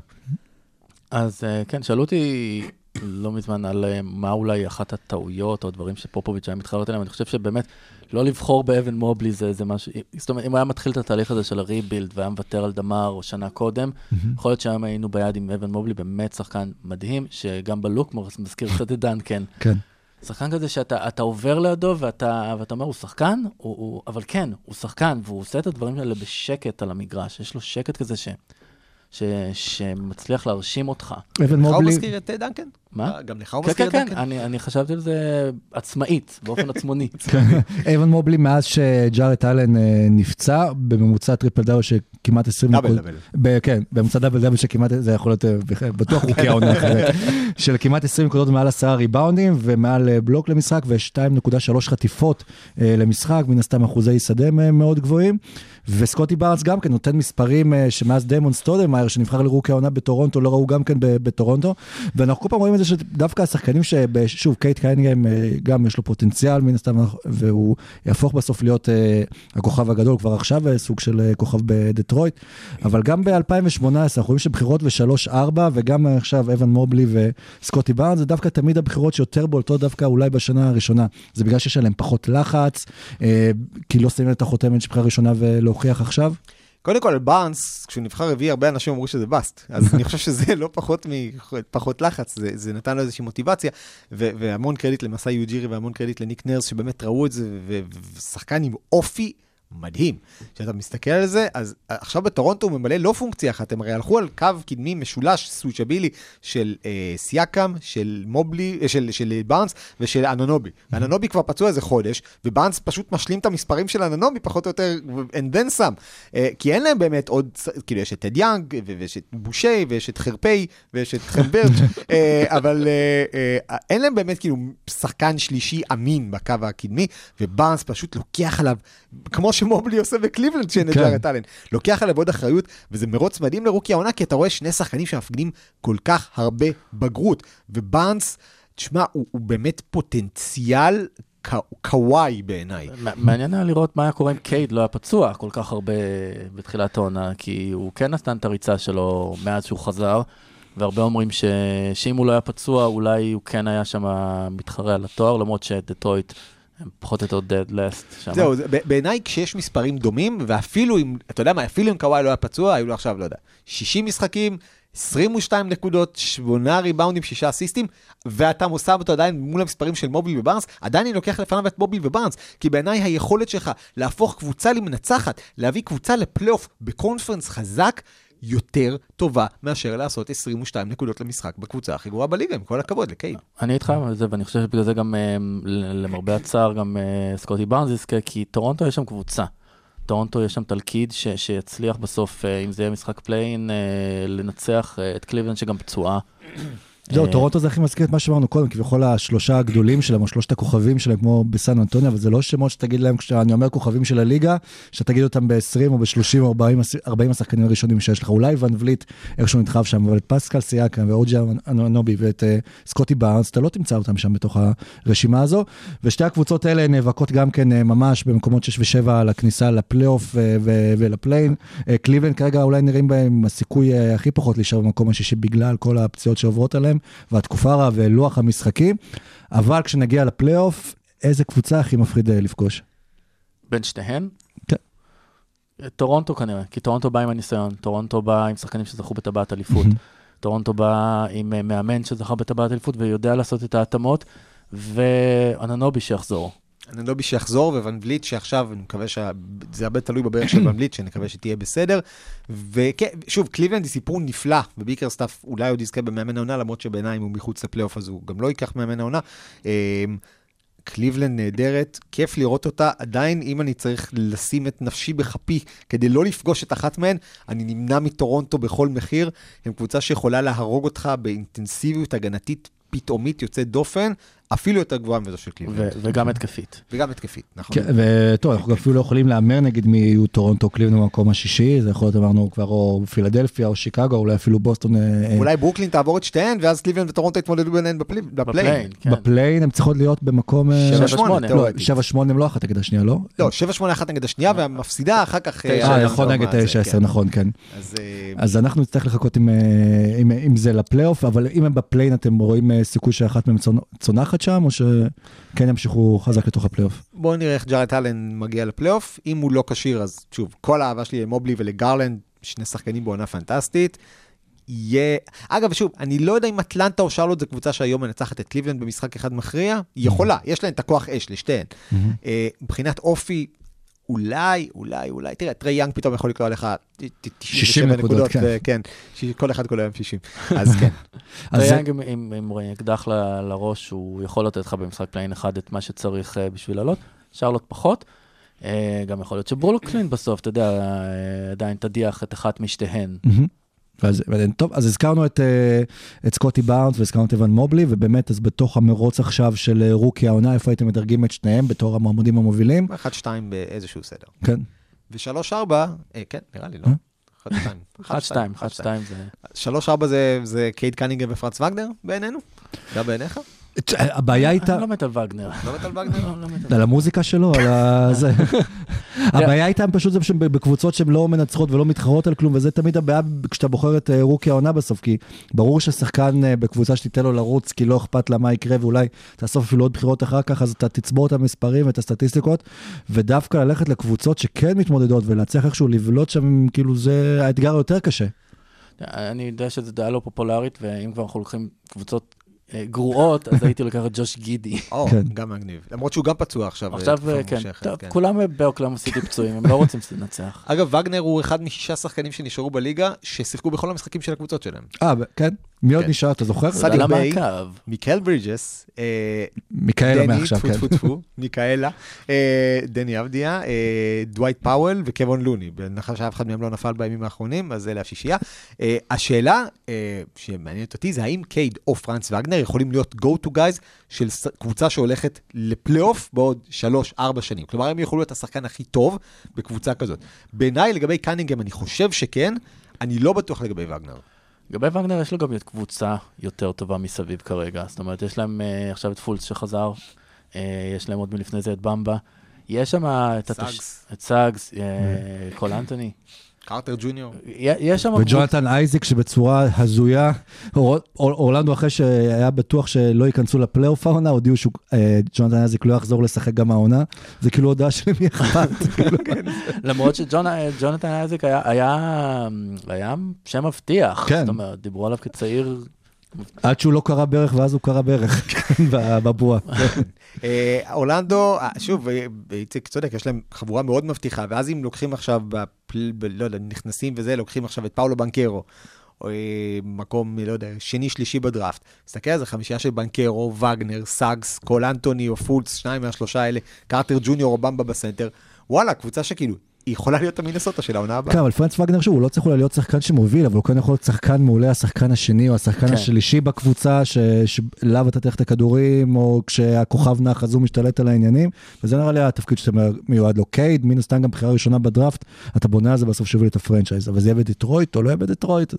אז אה, כן, שאלו אותי לא מזמן על אה, מה אולי אחת הטעויות או דברים שפופוביץ' היה מתחרט עליהם, אני חושב שבאמת לא לבחור באבן מובלי זה, זה משהו, זאת אומרת, אם הוא היה מתחיל את התהליך הזה של הריבילד והיה מוותר על דמר שנה קודם, יכול להיות שהיום היינו ביד עם אבן מובלי, באמת שחקן מדהים, שגם בלוק מזכיר קצת את דנקן. כן. שחקן כזה שאתה אתה עובר לידו ואתה, ואתה אומר, הוא שחקן? הוא, הוא, אבל כן, הוא שחקן, והוא עושה את הדברים האלה בשקט על המגרש. יש לו שקט כזה ש, ש, שמצליח להרשים אותך. אבן לך הוא מובלי, מזכיר את אה, דנקן? מה? גם לך הוא כן, מזכיר כן, את כן, דנקן? אני, אני חשבתי על זה עצמאית, באופן עצמוני. אבן מובלי מאז שג'ארט אלן אה, נפצע, בממוצע טריפל דאבל שכמעט 20 דאבל נקודות. דאבל. ב- כן, בממוצע דאבל דאבל שכמעט, זה יכול להיות אה, בטוח רוקי העונה אחרת, של כמעט 20 נקודות מעל 10 ריבאונדים ומעל אה, בלוק למשחק ו-2.3 חטיפות אה, למשחק, מן הסתם אחוזי שדה אה, מאוד גבוהים. וסקוטי בארנס גם כן נותן מספרים אה, שמאז דיימון סטודמאייר שנבחר ל rookie העונה בטורונטו לא ראו גם כן בטורונטו. ואנחנו כל פעם רואים את זה שדווקא השחקנים ששוב קייד קנינגהם אה, גם יש לו פוטנציאל מן הסתם והוא יהפוך בסוף להיות אה, הכוכב הגדול כבר עכשיו סוג של כוכב בדטרויט. אבל גם ב-2018 אנחנו רואים שבחירות ו-3-4 וגם עכשיו אבן מובלי וסקוטי בארנס זה דווקא תמיד הבחירות שיותר בולטות דווקא אולי בשנה הראשונה. זה בגלל שיש עליהם פחות לחץ, כי לא שמים את החותמת של בחירה ראשונה ולהוכיח עכשיו. קודם כל, בארנס, כשהוא נבחר רביעי, הרבה אנשים אמרו שזה באסט. אז אני חושב שזה לא פחות מפחות לחץ, זה, זה נתן לו איזושהי מוטיבציה, ו- והמון קרדיט למסאי יוג'ירי והמון קרדיט לניק נרס, שבאמת ראו את זה, ושחקן עם אופי מדהים. כשאתה מסתכל על זה, אז עכשיו בטורונטו הוא ממלא לא פונקציה אחת, הם הרי הלכו על קו קדמי משולש סוויצ'בילי של אה, סיאקם, של מובלי, אה, של, של בארנס ושל אננובי. ואננובי כבר פצוע איזה חודש, ובארנס פשוט משלים את המספרים של אננובי, פחות או יותר, and then some. אה, כי אין להם באמת עוד, כאילו יש את טד יאנג, ויש את בושי, ויש את חרפי, ויש את כם בירץ', אה, אבל אה, אה, אין להם באמת כאילו שחקן שלישי אמין בקו הקדמי, ובארנס פשוט לוקח עליו, כמו שמובלי עושה בקליבלנד כשאין את כן. ג'ארט אלן, לוקח עליו עוד אחריות, וזה מרוץ מדהים לרוקי העונה, כי אתה רואה שני שחקנים שמפגינים כל כך הרבה בגרות, ובארנס, תשמע, הוא, הוא באמת פוטנציאל קו- קוואי בעיניי. מעניין היה לראות מה היה קורה אם קייד לא היה פצוע כל כך הרבה בתחילת העונה, כי הוא כן נתן את הריצה שלו מאז שהוא חזר, והרבה אומרים ש... שאם הוא לא היה פצוע, אולי הוא כן היה שם מתחרה על התואר, למרות שדטרויט הם פחות או יותר dead last שם. זהו, זה- בעיניי כשיש מספרים דומים, ואפילו אם, אתה יודע מה, אפילו אם קוואי לא היה פצוע, היו לו עכשיו, לא יודע, 60 משחקים, 22 נקודות, 8 ריבאונדים, 6 אסיסטים, ואתה מוסר אותו עדיין מול המספרים של מוביל ובארנס, עדיין אני לוקח לפניו את מוביל ובארנס, כי בעיניי היכולת שלך להפוך קבוצה למנצחת, להביא קבוצה לפלייאוף בקונפרנס חזק, יותר טובה מאשר לעשות 22 נקודות למשחק בקבוצה הכי גרועה בליגה, עם כל הכבוד לקייד. אני איתך על זה, ואני חושב שבגלל זה גם, אה, למרבה הצער, גם אה, סקוטי בארנס יזכה, כי טורונטו יש שם קבוצה. טורונטו יש שם תלכיד ש- שיצליח בסוף, אה, אם זה יהיה משחק פליין, לנצח את קליבלנד שגם פצועה. זהו, אה, טורונטו זה הכי מזכיר את מה שאמרנו קודם, כביכול השלושה הגדולים שלהם, או שלושת הכוכבים שלהם, כמו בסן אנטוניו, אבל זה לא שמות שתגיד להם, כשאני אומר כוכבים של הליגה, שתגיד אותם ב-20 או ב-30 או 40 הס- 40 השחקנים הראשונים שיש לך. אולי ואן וליט איכשהו נדחף שם, אבל את פסקל סייקם ואוג'ה אנובי ואת אה, סקוטי בארנס, אתה לא תמצא אותם שם בתוך הרשימה הזו. ושתי הקבוצות האלה נאבקות גם כן אה, ממש במקומות 6 ו-7 על הכניסה לפלייאוף ולפליין. קליבלנד כרגע אולי נראים בהם הסיכוי הכי פחות להישאר במקום השישי בגלל כל הפציעות שעוברות עליהם, והתקופה רעה ולוח המשחקים. אבל כשנגיע לפלייאוף, איזה קבוצה הכי מפחיד אה, לפגוש? בין שתיהן? כן. טורונטו כנראה, כי טורונטו בא עם הניסיון, טורונטו בא עם שחקנים שזכו בטבעת אליפות, טורונטו בא עם אה, מאמן שזכה בטבעת אליפות ויודע לעשות את ההתאמות, ואנונובי שיחזור. אנונובי שיחזור, וואן וליט שעכשיו, אני מקווה שה... זה הרבה תלוי בברך של ואן וליט, שנקווה שתהיה בסדר. וכן, שוב, קליבלנד היא סיפור נפלא, וביקרסטאף אולי עוד יזכה במאמן העונה, למרות שבעיניי אם הוא מחוץ לפלייאוף אז הוא גם לא ייקח מאמן העונה. אמ, קליבלנד נהדרת, כיף לראות אותה. עדיין, אם אני צריך לשים את נפשי בכפי כדי לא לפגוש את אחת מהן, אני נמנע מטורונטו בכל מחיר. הם קבוצה שיכולה להרוג אותך באינטנסיביות הגנתית פתאומית יוצאת דופן, אפילו יותר גבוהה מזו של ו- קליבלנד. וגם התקפית. וגם התקפית, נכון. כן, וטוב, אנחנו אפילו לא יכולים להמר נגיד מי יהיו טורונטו קליבלנד במקום השישי, זה יכול להיות אמרנו כבר או פילדלפיה או שיקגו, אולי אפילו בוסטון. אה, אה, אולי ברוקלין תעבור את שתיהן, ואז קליבלנד וטורונטו יתמודדו ביניהן בפלי- בפליין. בפליין, כן. הם צריכות להיות במקום... אה, שבע, שבע, שמונה, שמונה. לא, תיאורטית. 7-8 הם לא אחת נגד השנייה, לא? לא, 7-8 אחת נגד השנייה, והמפסידה אחר כך... אה, אה, נכון, נגד מה זה, 9-10, כן. נכון, כן. אז אה, אז אנחנו נצטרך לחכות עם, אה, זה לפלייאוף, אבל אם הם בפליין, אתם רואים אה, סיכוי שאחת מהן צונ- צונחת שם, או שכן ימשיכו חזק לתוך הפלייאוף? בואו נראה איך ג'ארט אלן מגיע לפלייאוף. אם הוא לא כשיר, אז שוב, כל האהבה שלי למובלי ולגרלנד, שני שחקנים בעונה פנטסטית. יהיה... אגב, שוב, אני לא יודע אם אטלנטה או שרלוט זו קבוצה שהיום מנצחת את קליבלנד במשחק אחד מכריע. היא יכולה, יש להן את הכוח אש לשתיהן. אה, מבחינת אופי, אולי, אולי, אולי, תראה, טרי יאנג פתאום יכול לקלוע לך ת- ת- 60 97 נקודות, כן. ו- כן, כל אחד כל היום 60. אז כן. אז זה- טרי יאנג עם- עם עם אקדח ל- לראש, הוא יכול לתת לך במשחק פליין אחד את מה שצריך אה, בשביל לעלות, שרלוט פחות. אה, גם יכול להיות שברוקלין בסוף, אתה יודע, אה, עדיין תדיח את אחת משתיהן. ואז, טוב, אז הזכרנו את, אה, את סקוטי בארנס והזכרנו את איוון מובלי, ובאמת, אז בתוך המרוץ עכשיו של אה, רוקי העונה, איפה הייתם מדרגים את שניהם בתור המועמדים המובילים? 1-2 באיזשהו סדר. כן. ו-3-4, כן, נראה לי, לא? אה? 1-2. 1-2, 1-2 זה... 3-4 זה, זה קייד קנינגהם ופרנץ וגנר בעינינו? גם בעיניך? הבעיה הייתה... אני לא מת על וגנר. לא מת על וגנר? לא, לא על המוזיקה שלו, על ה... זה. הבעיה איתם פשוט זה שבקבוצות שהן לא מנצחות ולא מתחרות על כלום, וזה תמיד הבעיה כשאתה בוחר את אה, רוקי העונה בסוף, כי ברור ששחקן אה, בקבוצה שתיתן לו לרוץ, כי לא אכפת לה מה יקרה, ואולי תאסוף אפילו עוד בחירות אחר כך, אז אתה תצבור את המספרים ואת הסטטיסטיקות, ודווקא ללכת לקבוצות שכן מתמודדות ולהצליח איכשהו לבלוט שם, כאילו זה האתגר היותר קשה. אני יודע שזו דעה לא פופולרית, ואם כבר אנחנו לוקחים קבוצות גרועות, אז הייתי לוקח את ג'וש גידי. או, כן. גם מגניב. למרות שהוא גם פצוע עכשיו. עכשיו, תקופה אה, כן, טוב, כן. כולם באוקלאמה סיטי פצועים, הם לא רוצים לנצח. אגב, וגנר הוא אחד משישה שחקנים שנשארו בליגה, ששיחקו בכל המשחקים של הקבוצות שלהם. אה, כן? מי עוד כן. נשאר, אתה זוכר? סדיק ביי. מיקל ברידג'ס, דני, מעכשיו, כן. מיקאלה, אה, דני אבדיה, אה, דווייט פאוול וקוון לוני. בהנחה שאף אחד מהם לא נפל בימים האחרונים, אז אלה השישייה. אה, השאלה שמעניינת אותי זה האם קייד או פרנץ וגנר יכולים להיות go to guys של קבוצה שהולכת לפלייאוף בעוד 3-4 שנים. כלומר, הם יוכלו להיות השחקן הכי טוב בקבוצה כזאת. בעיניי, לגבי קנינגהם, אני חושב שכן, אני לא בטוח לגבי וגנר. לגבי וגנר יש לו גם קבוצה יותר טובה מסביב כרגע. זאת אומרת, יש להם אה, עכשיו את פולץ שחזר, אה, יש להם עוד מלפני זה את במבה. יש שם את התש- סאגס. את סאגס, אה, קול אנטוני. קרטר ג'וניור. יש שם... וג'ונתן אייזיק שבצורה הזויה, אור- אור- אורלנדו אחרי שהיה בטוח שלא ייכנסו לפלייאוף העונה, הודיעו שג'ונתן אייזיק לא יחזור לשחק גם העונה, זה כאילו הודעה שלמי אכפת. כאילו, למרות שג'ונתן היה, היה, היה שם מבטיח. כן. זאת אומרת, דיברו עליו כצעיר. עד שהוא לא קרע ברך ואז הוא קרע ברך בבועה. אה, אורלנדו, אה, שוב, אה, איציק צודק, יש להם חבורה מאוד מבטיחה, ואז אם לוקחים עכשיו, לא יודע, נכנסים וזה, לוקחים עכשיו את פאולו בנקרו, אה, מקום, לא יודע, שני, שלישי בדראפט. תסתכל על זה, חמישייה של בנקרו, וגנר, סאגס, קול אנטוני או פולץ, שניים מהשלושה האלה, קרטר ג'וניור או במבה בסנטר. וואלה, קבוצה שכאילו, היא יכולה להיות המינסוטה של העונה הבאה. כן, אבל פרנץ וגנר שוב, הוא לא צריך אולי להיות שחקן שמוביל, אבל הוא כן יכול להיות שחקן מעולה, השחקן השני או השחקן כן. השלישי בקבוצה, ש- שאליו אתה תלך את הכדורים, או כשהכוכב נח אז הוא משתלט על העניינים, וזה נראה לי התפקיד שאתה מיועד לו. קייד, מן הסתם גם בחירה ראשונה בדראפט, אתה בונה על זה בסוף שיוביל את ה franchise, אבל זה יהיה בדטרויט או לא יהיה בדטרויט,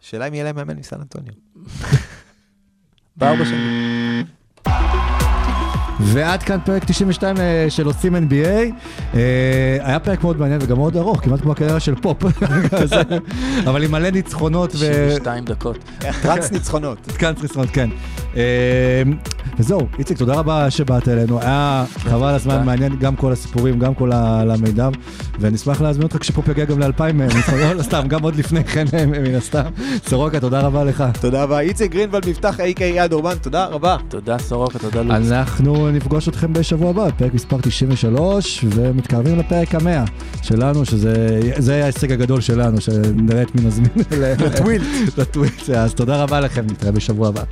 שאלה אם יהיה להם מאמן מסן אנטוניו. בארבע שנים. ועד כאן פרק 92 אה, של עושים NBA. אה, היה פרק מאוד מעניין וגם מאוד ארוך, כמעט כמו הקריירה של פופ. אבל עם מלא ניצחונות ו... 92 דקות. טרנס ניצחונות. כאן ניצחונות, כן. אה, וזהו, איציק, תודה רבה שבאת אלינו. היה חבל הזמן. מעניין גם כל הסיפורים, גם כל המידע, ונשמח להזמין אותך כשפופ יגיע גם ל-2000 ניצחונות, לא סתם, גם עוד לפני כן, אה, מן הסתם. סורוקה, תודה רבה לך. תודה רבה. איציק גרינוולד, מבטח A.K. יד אורבן, תודה רבה. תודה סורוקה, תודה לוס. אנחנו נפגוש אתכם בשבוע הבא, פרק מספר 93, ומתקרבים לפרק המאה שלנו, שזה זה ההישג הגדול שלנו, שנראה את מי נזמין לטווילט. לטווילט, אז תודה רבה לכם, נתראה בשבוע הבא.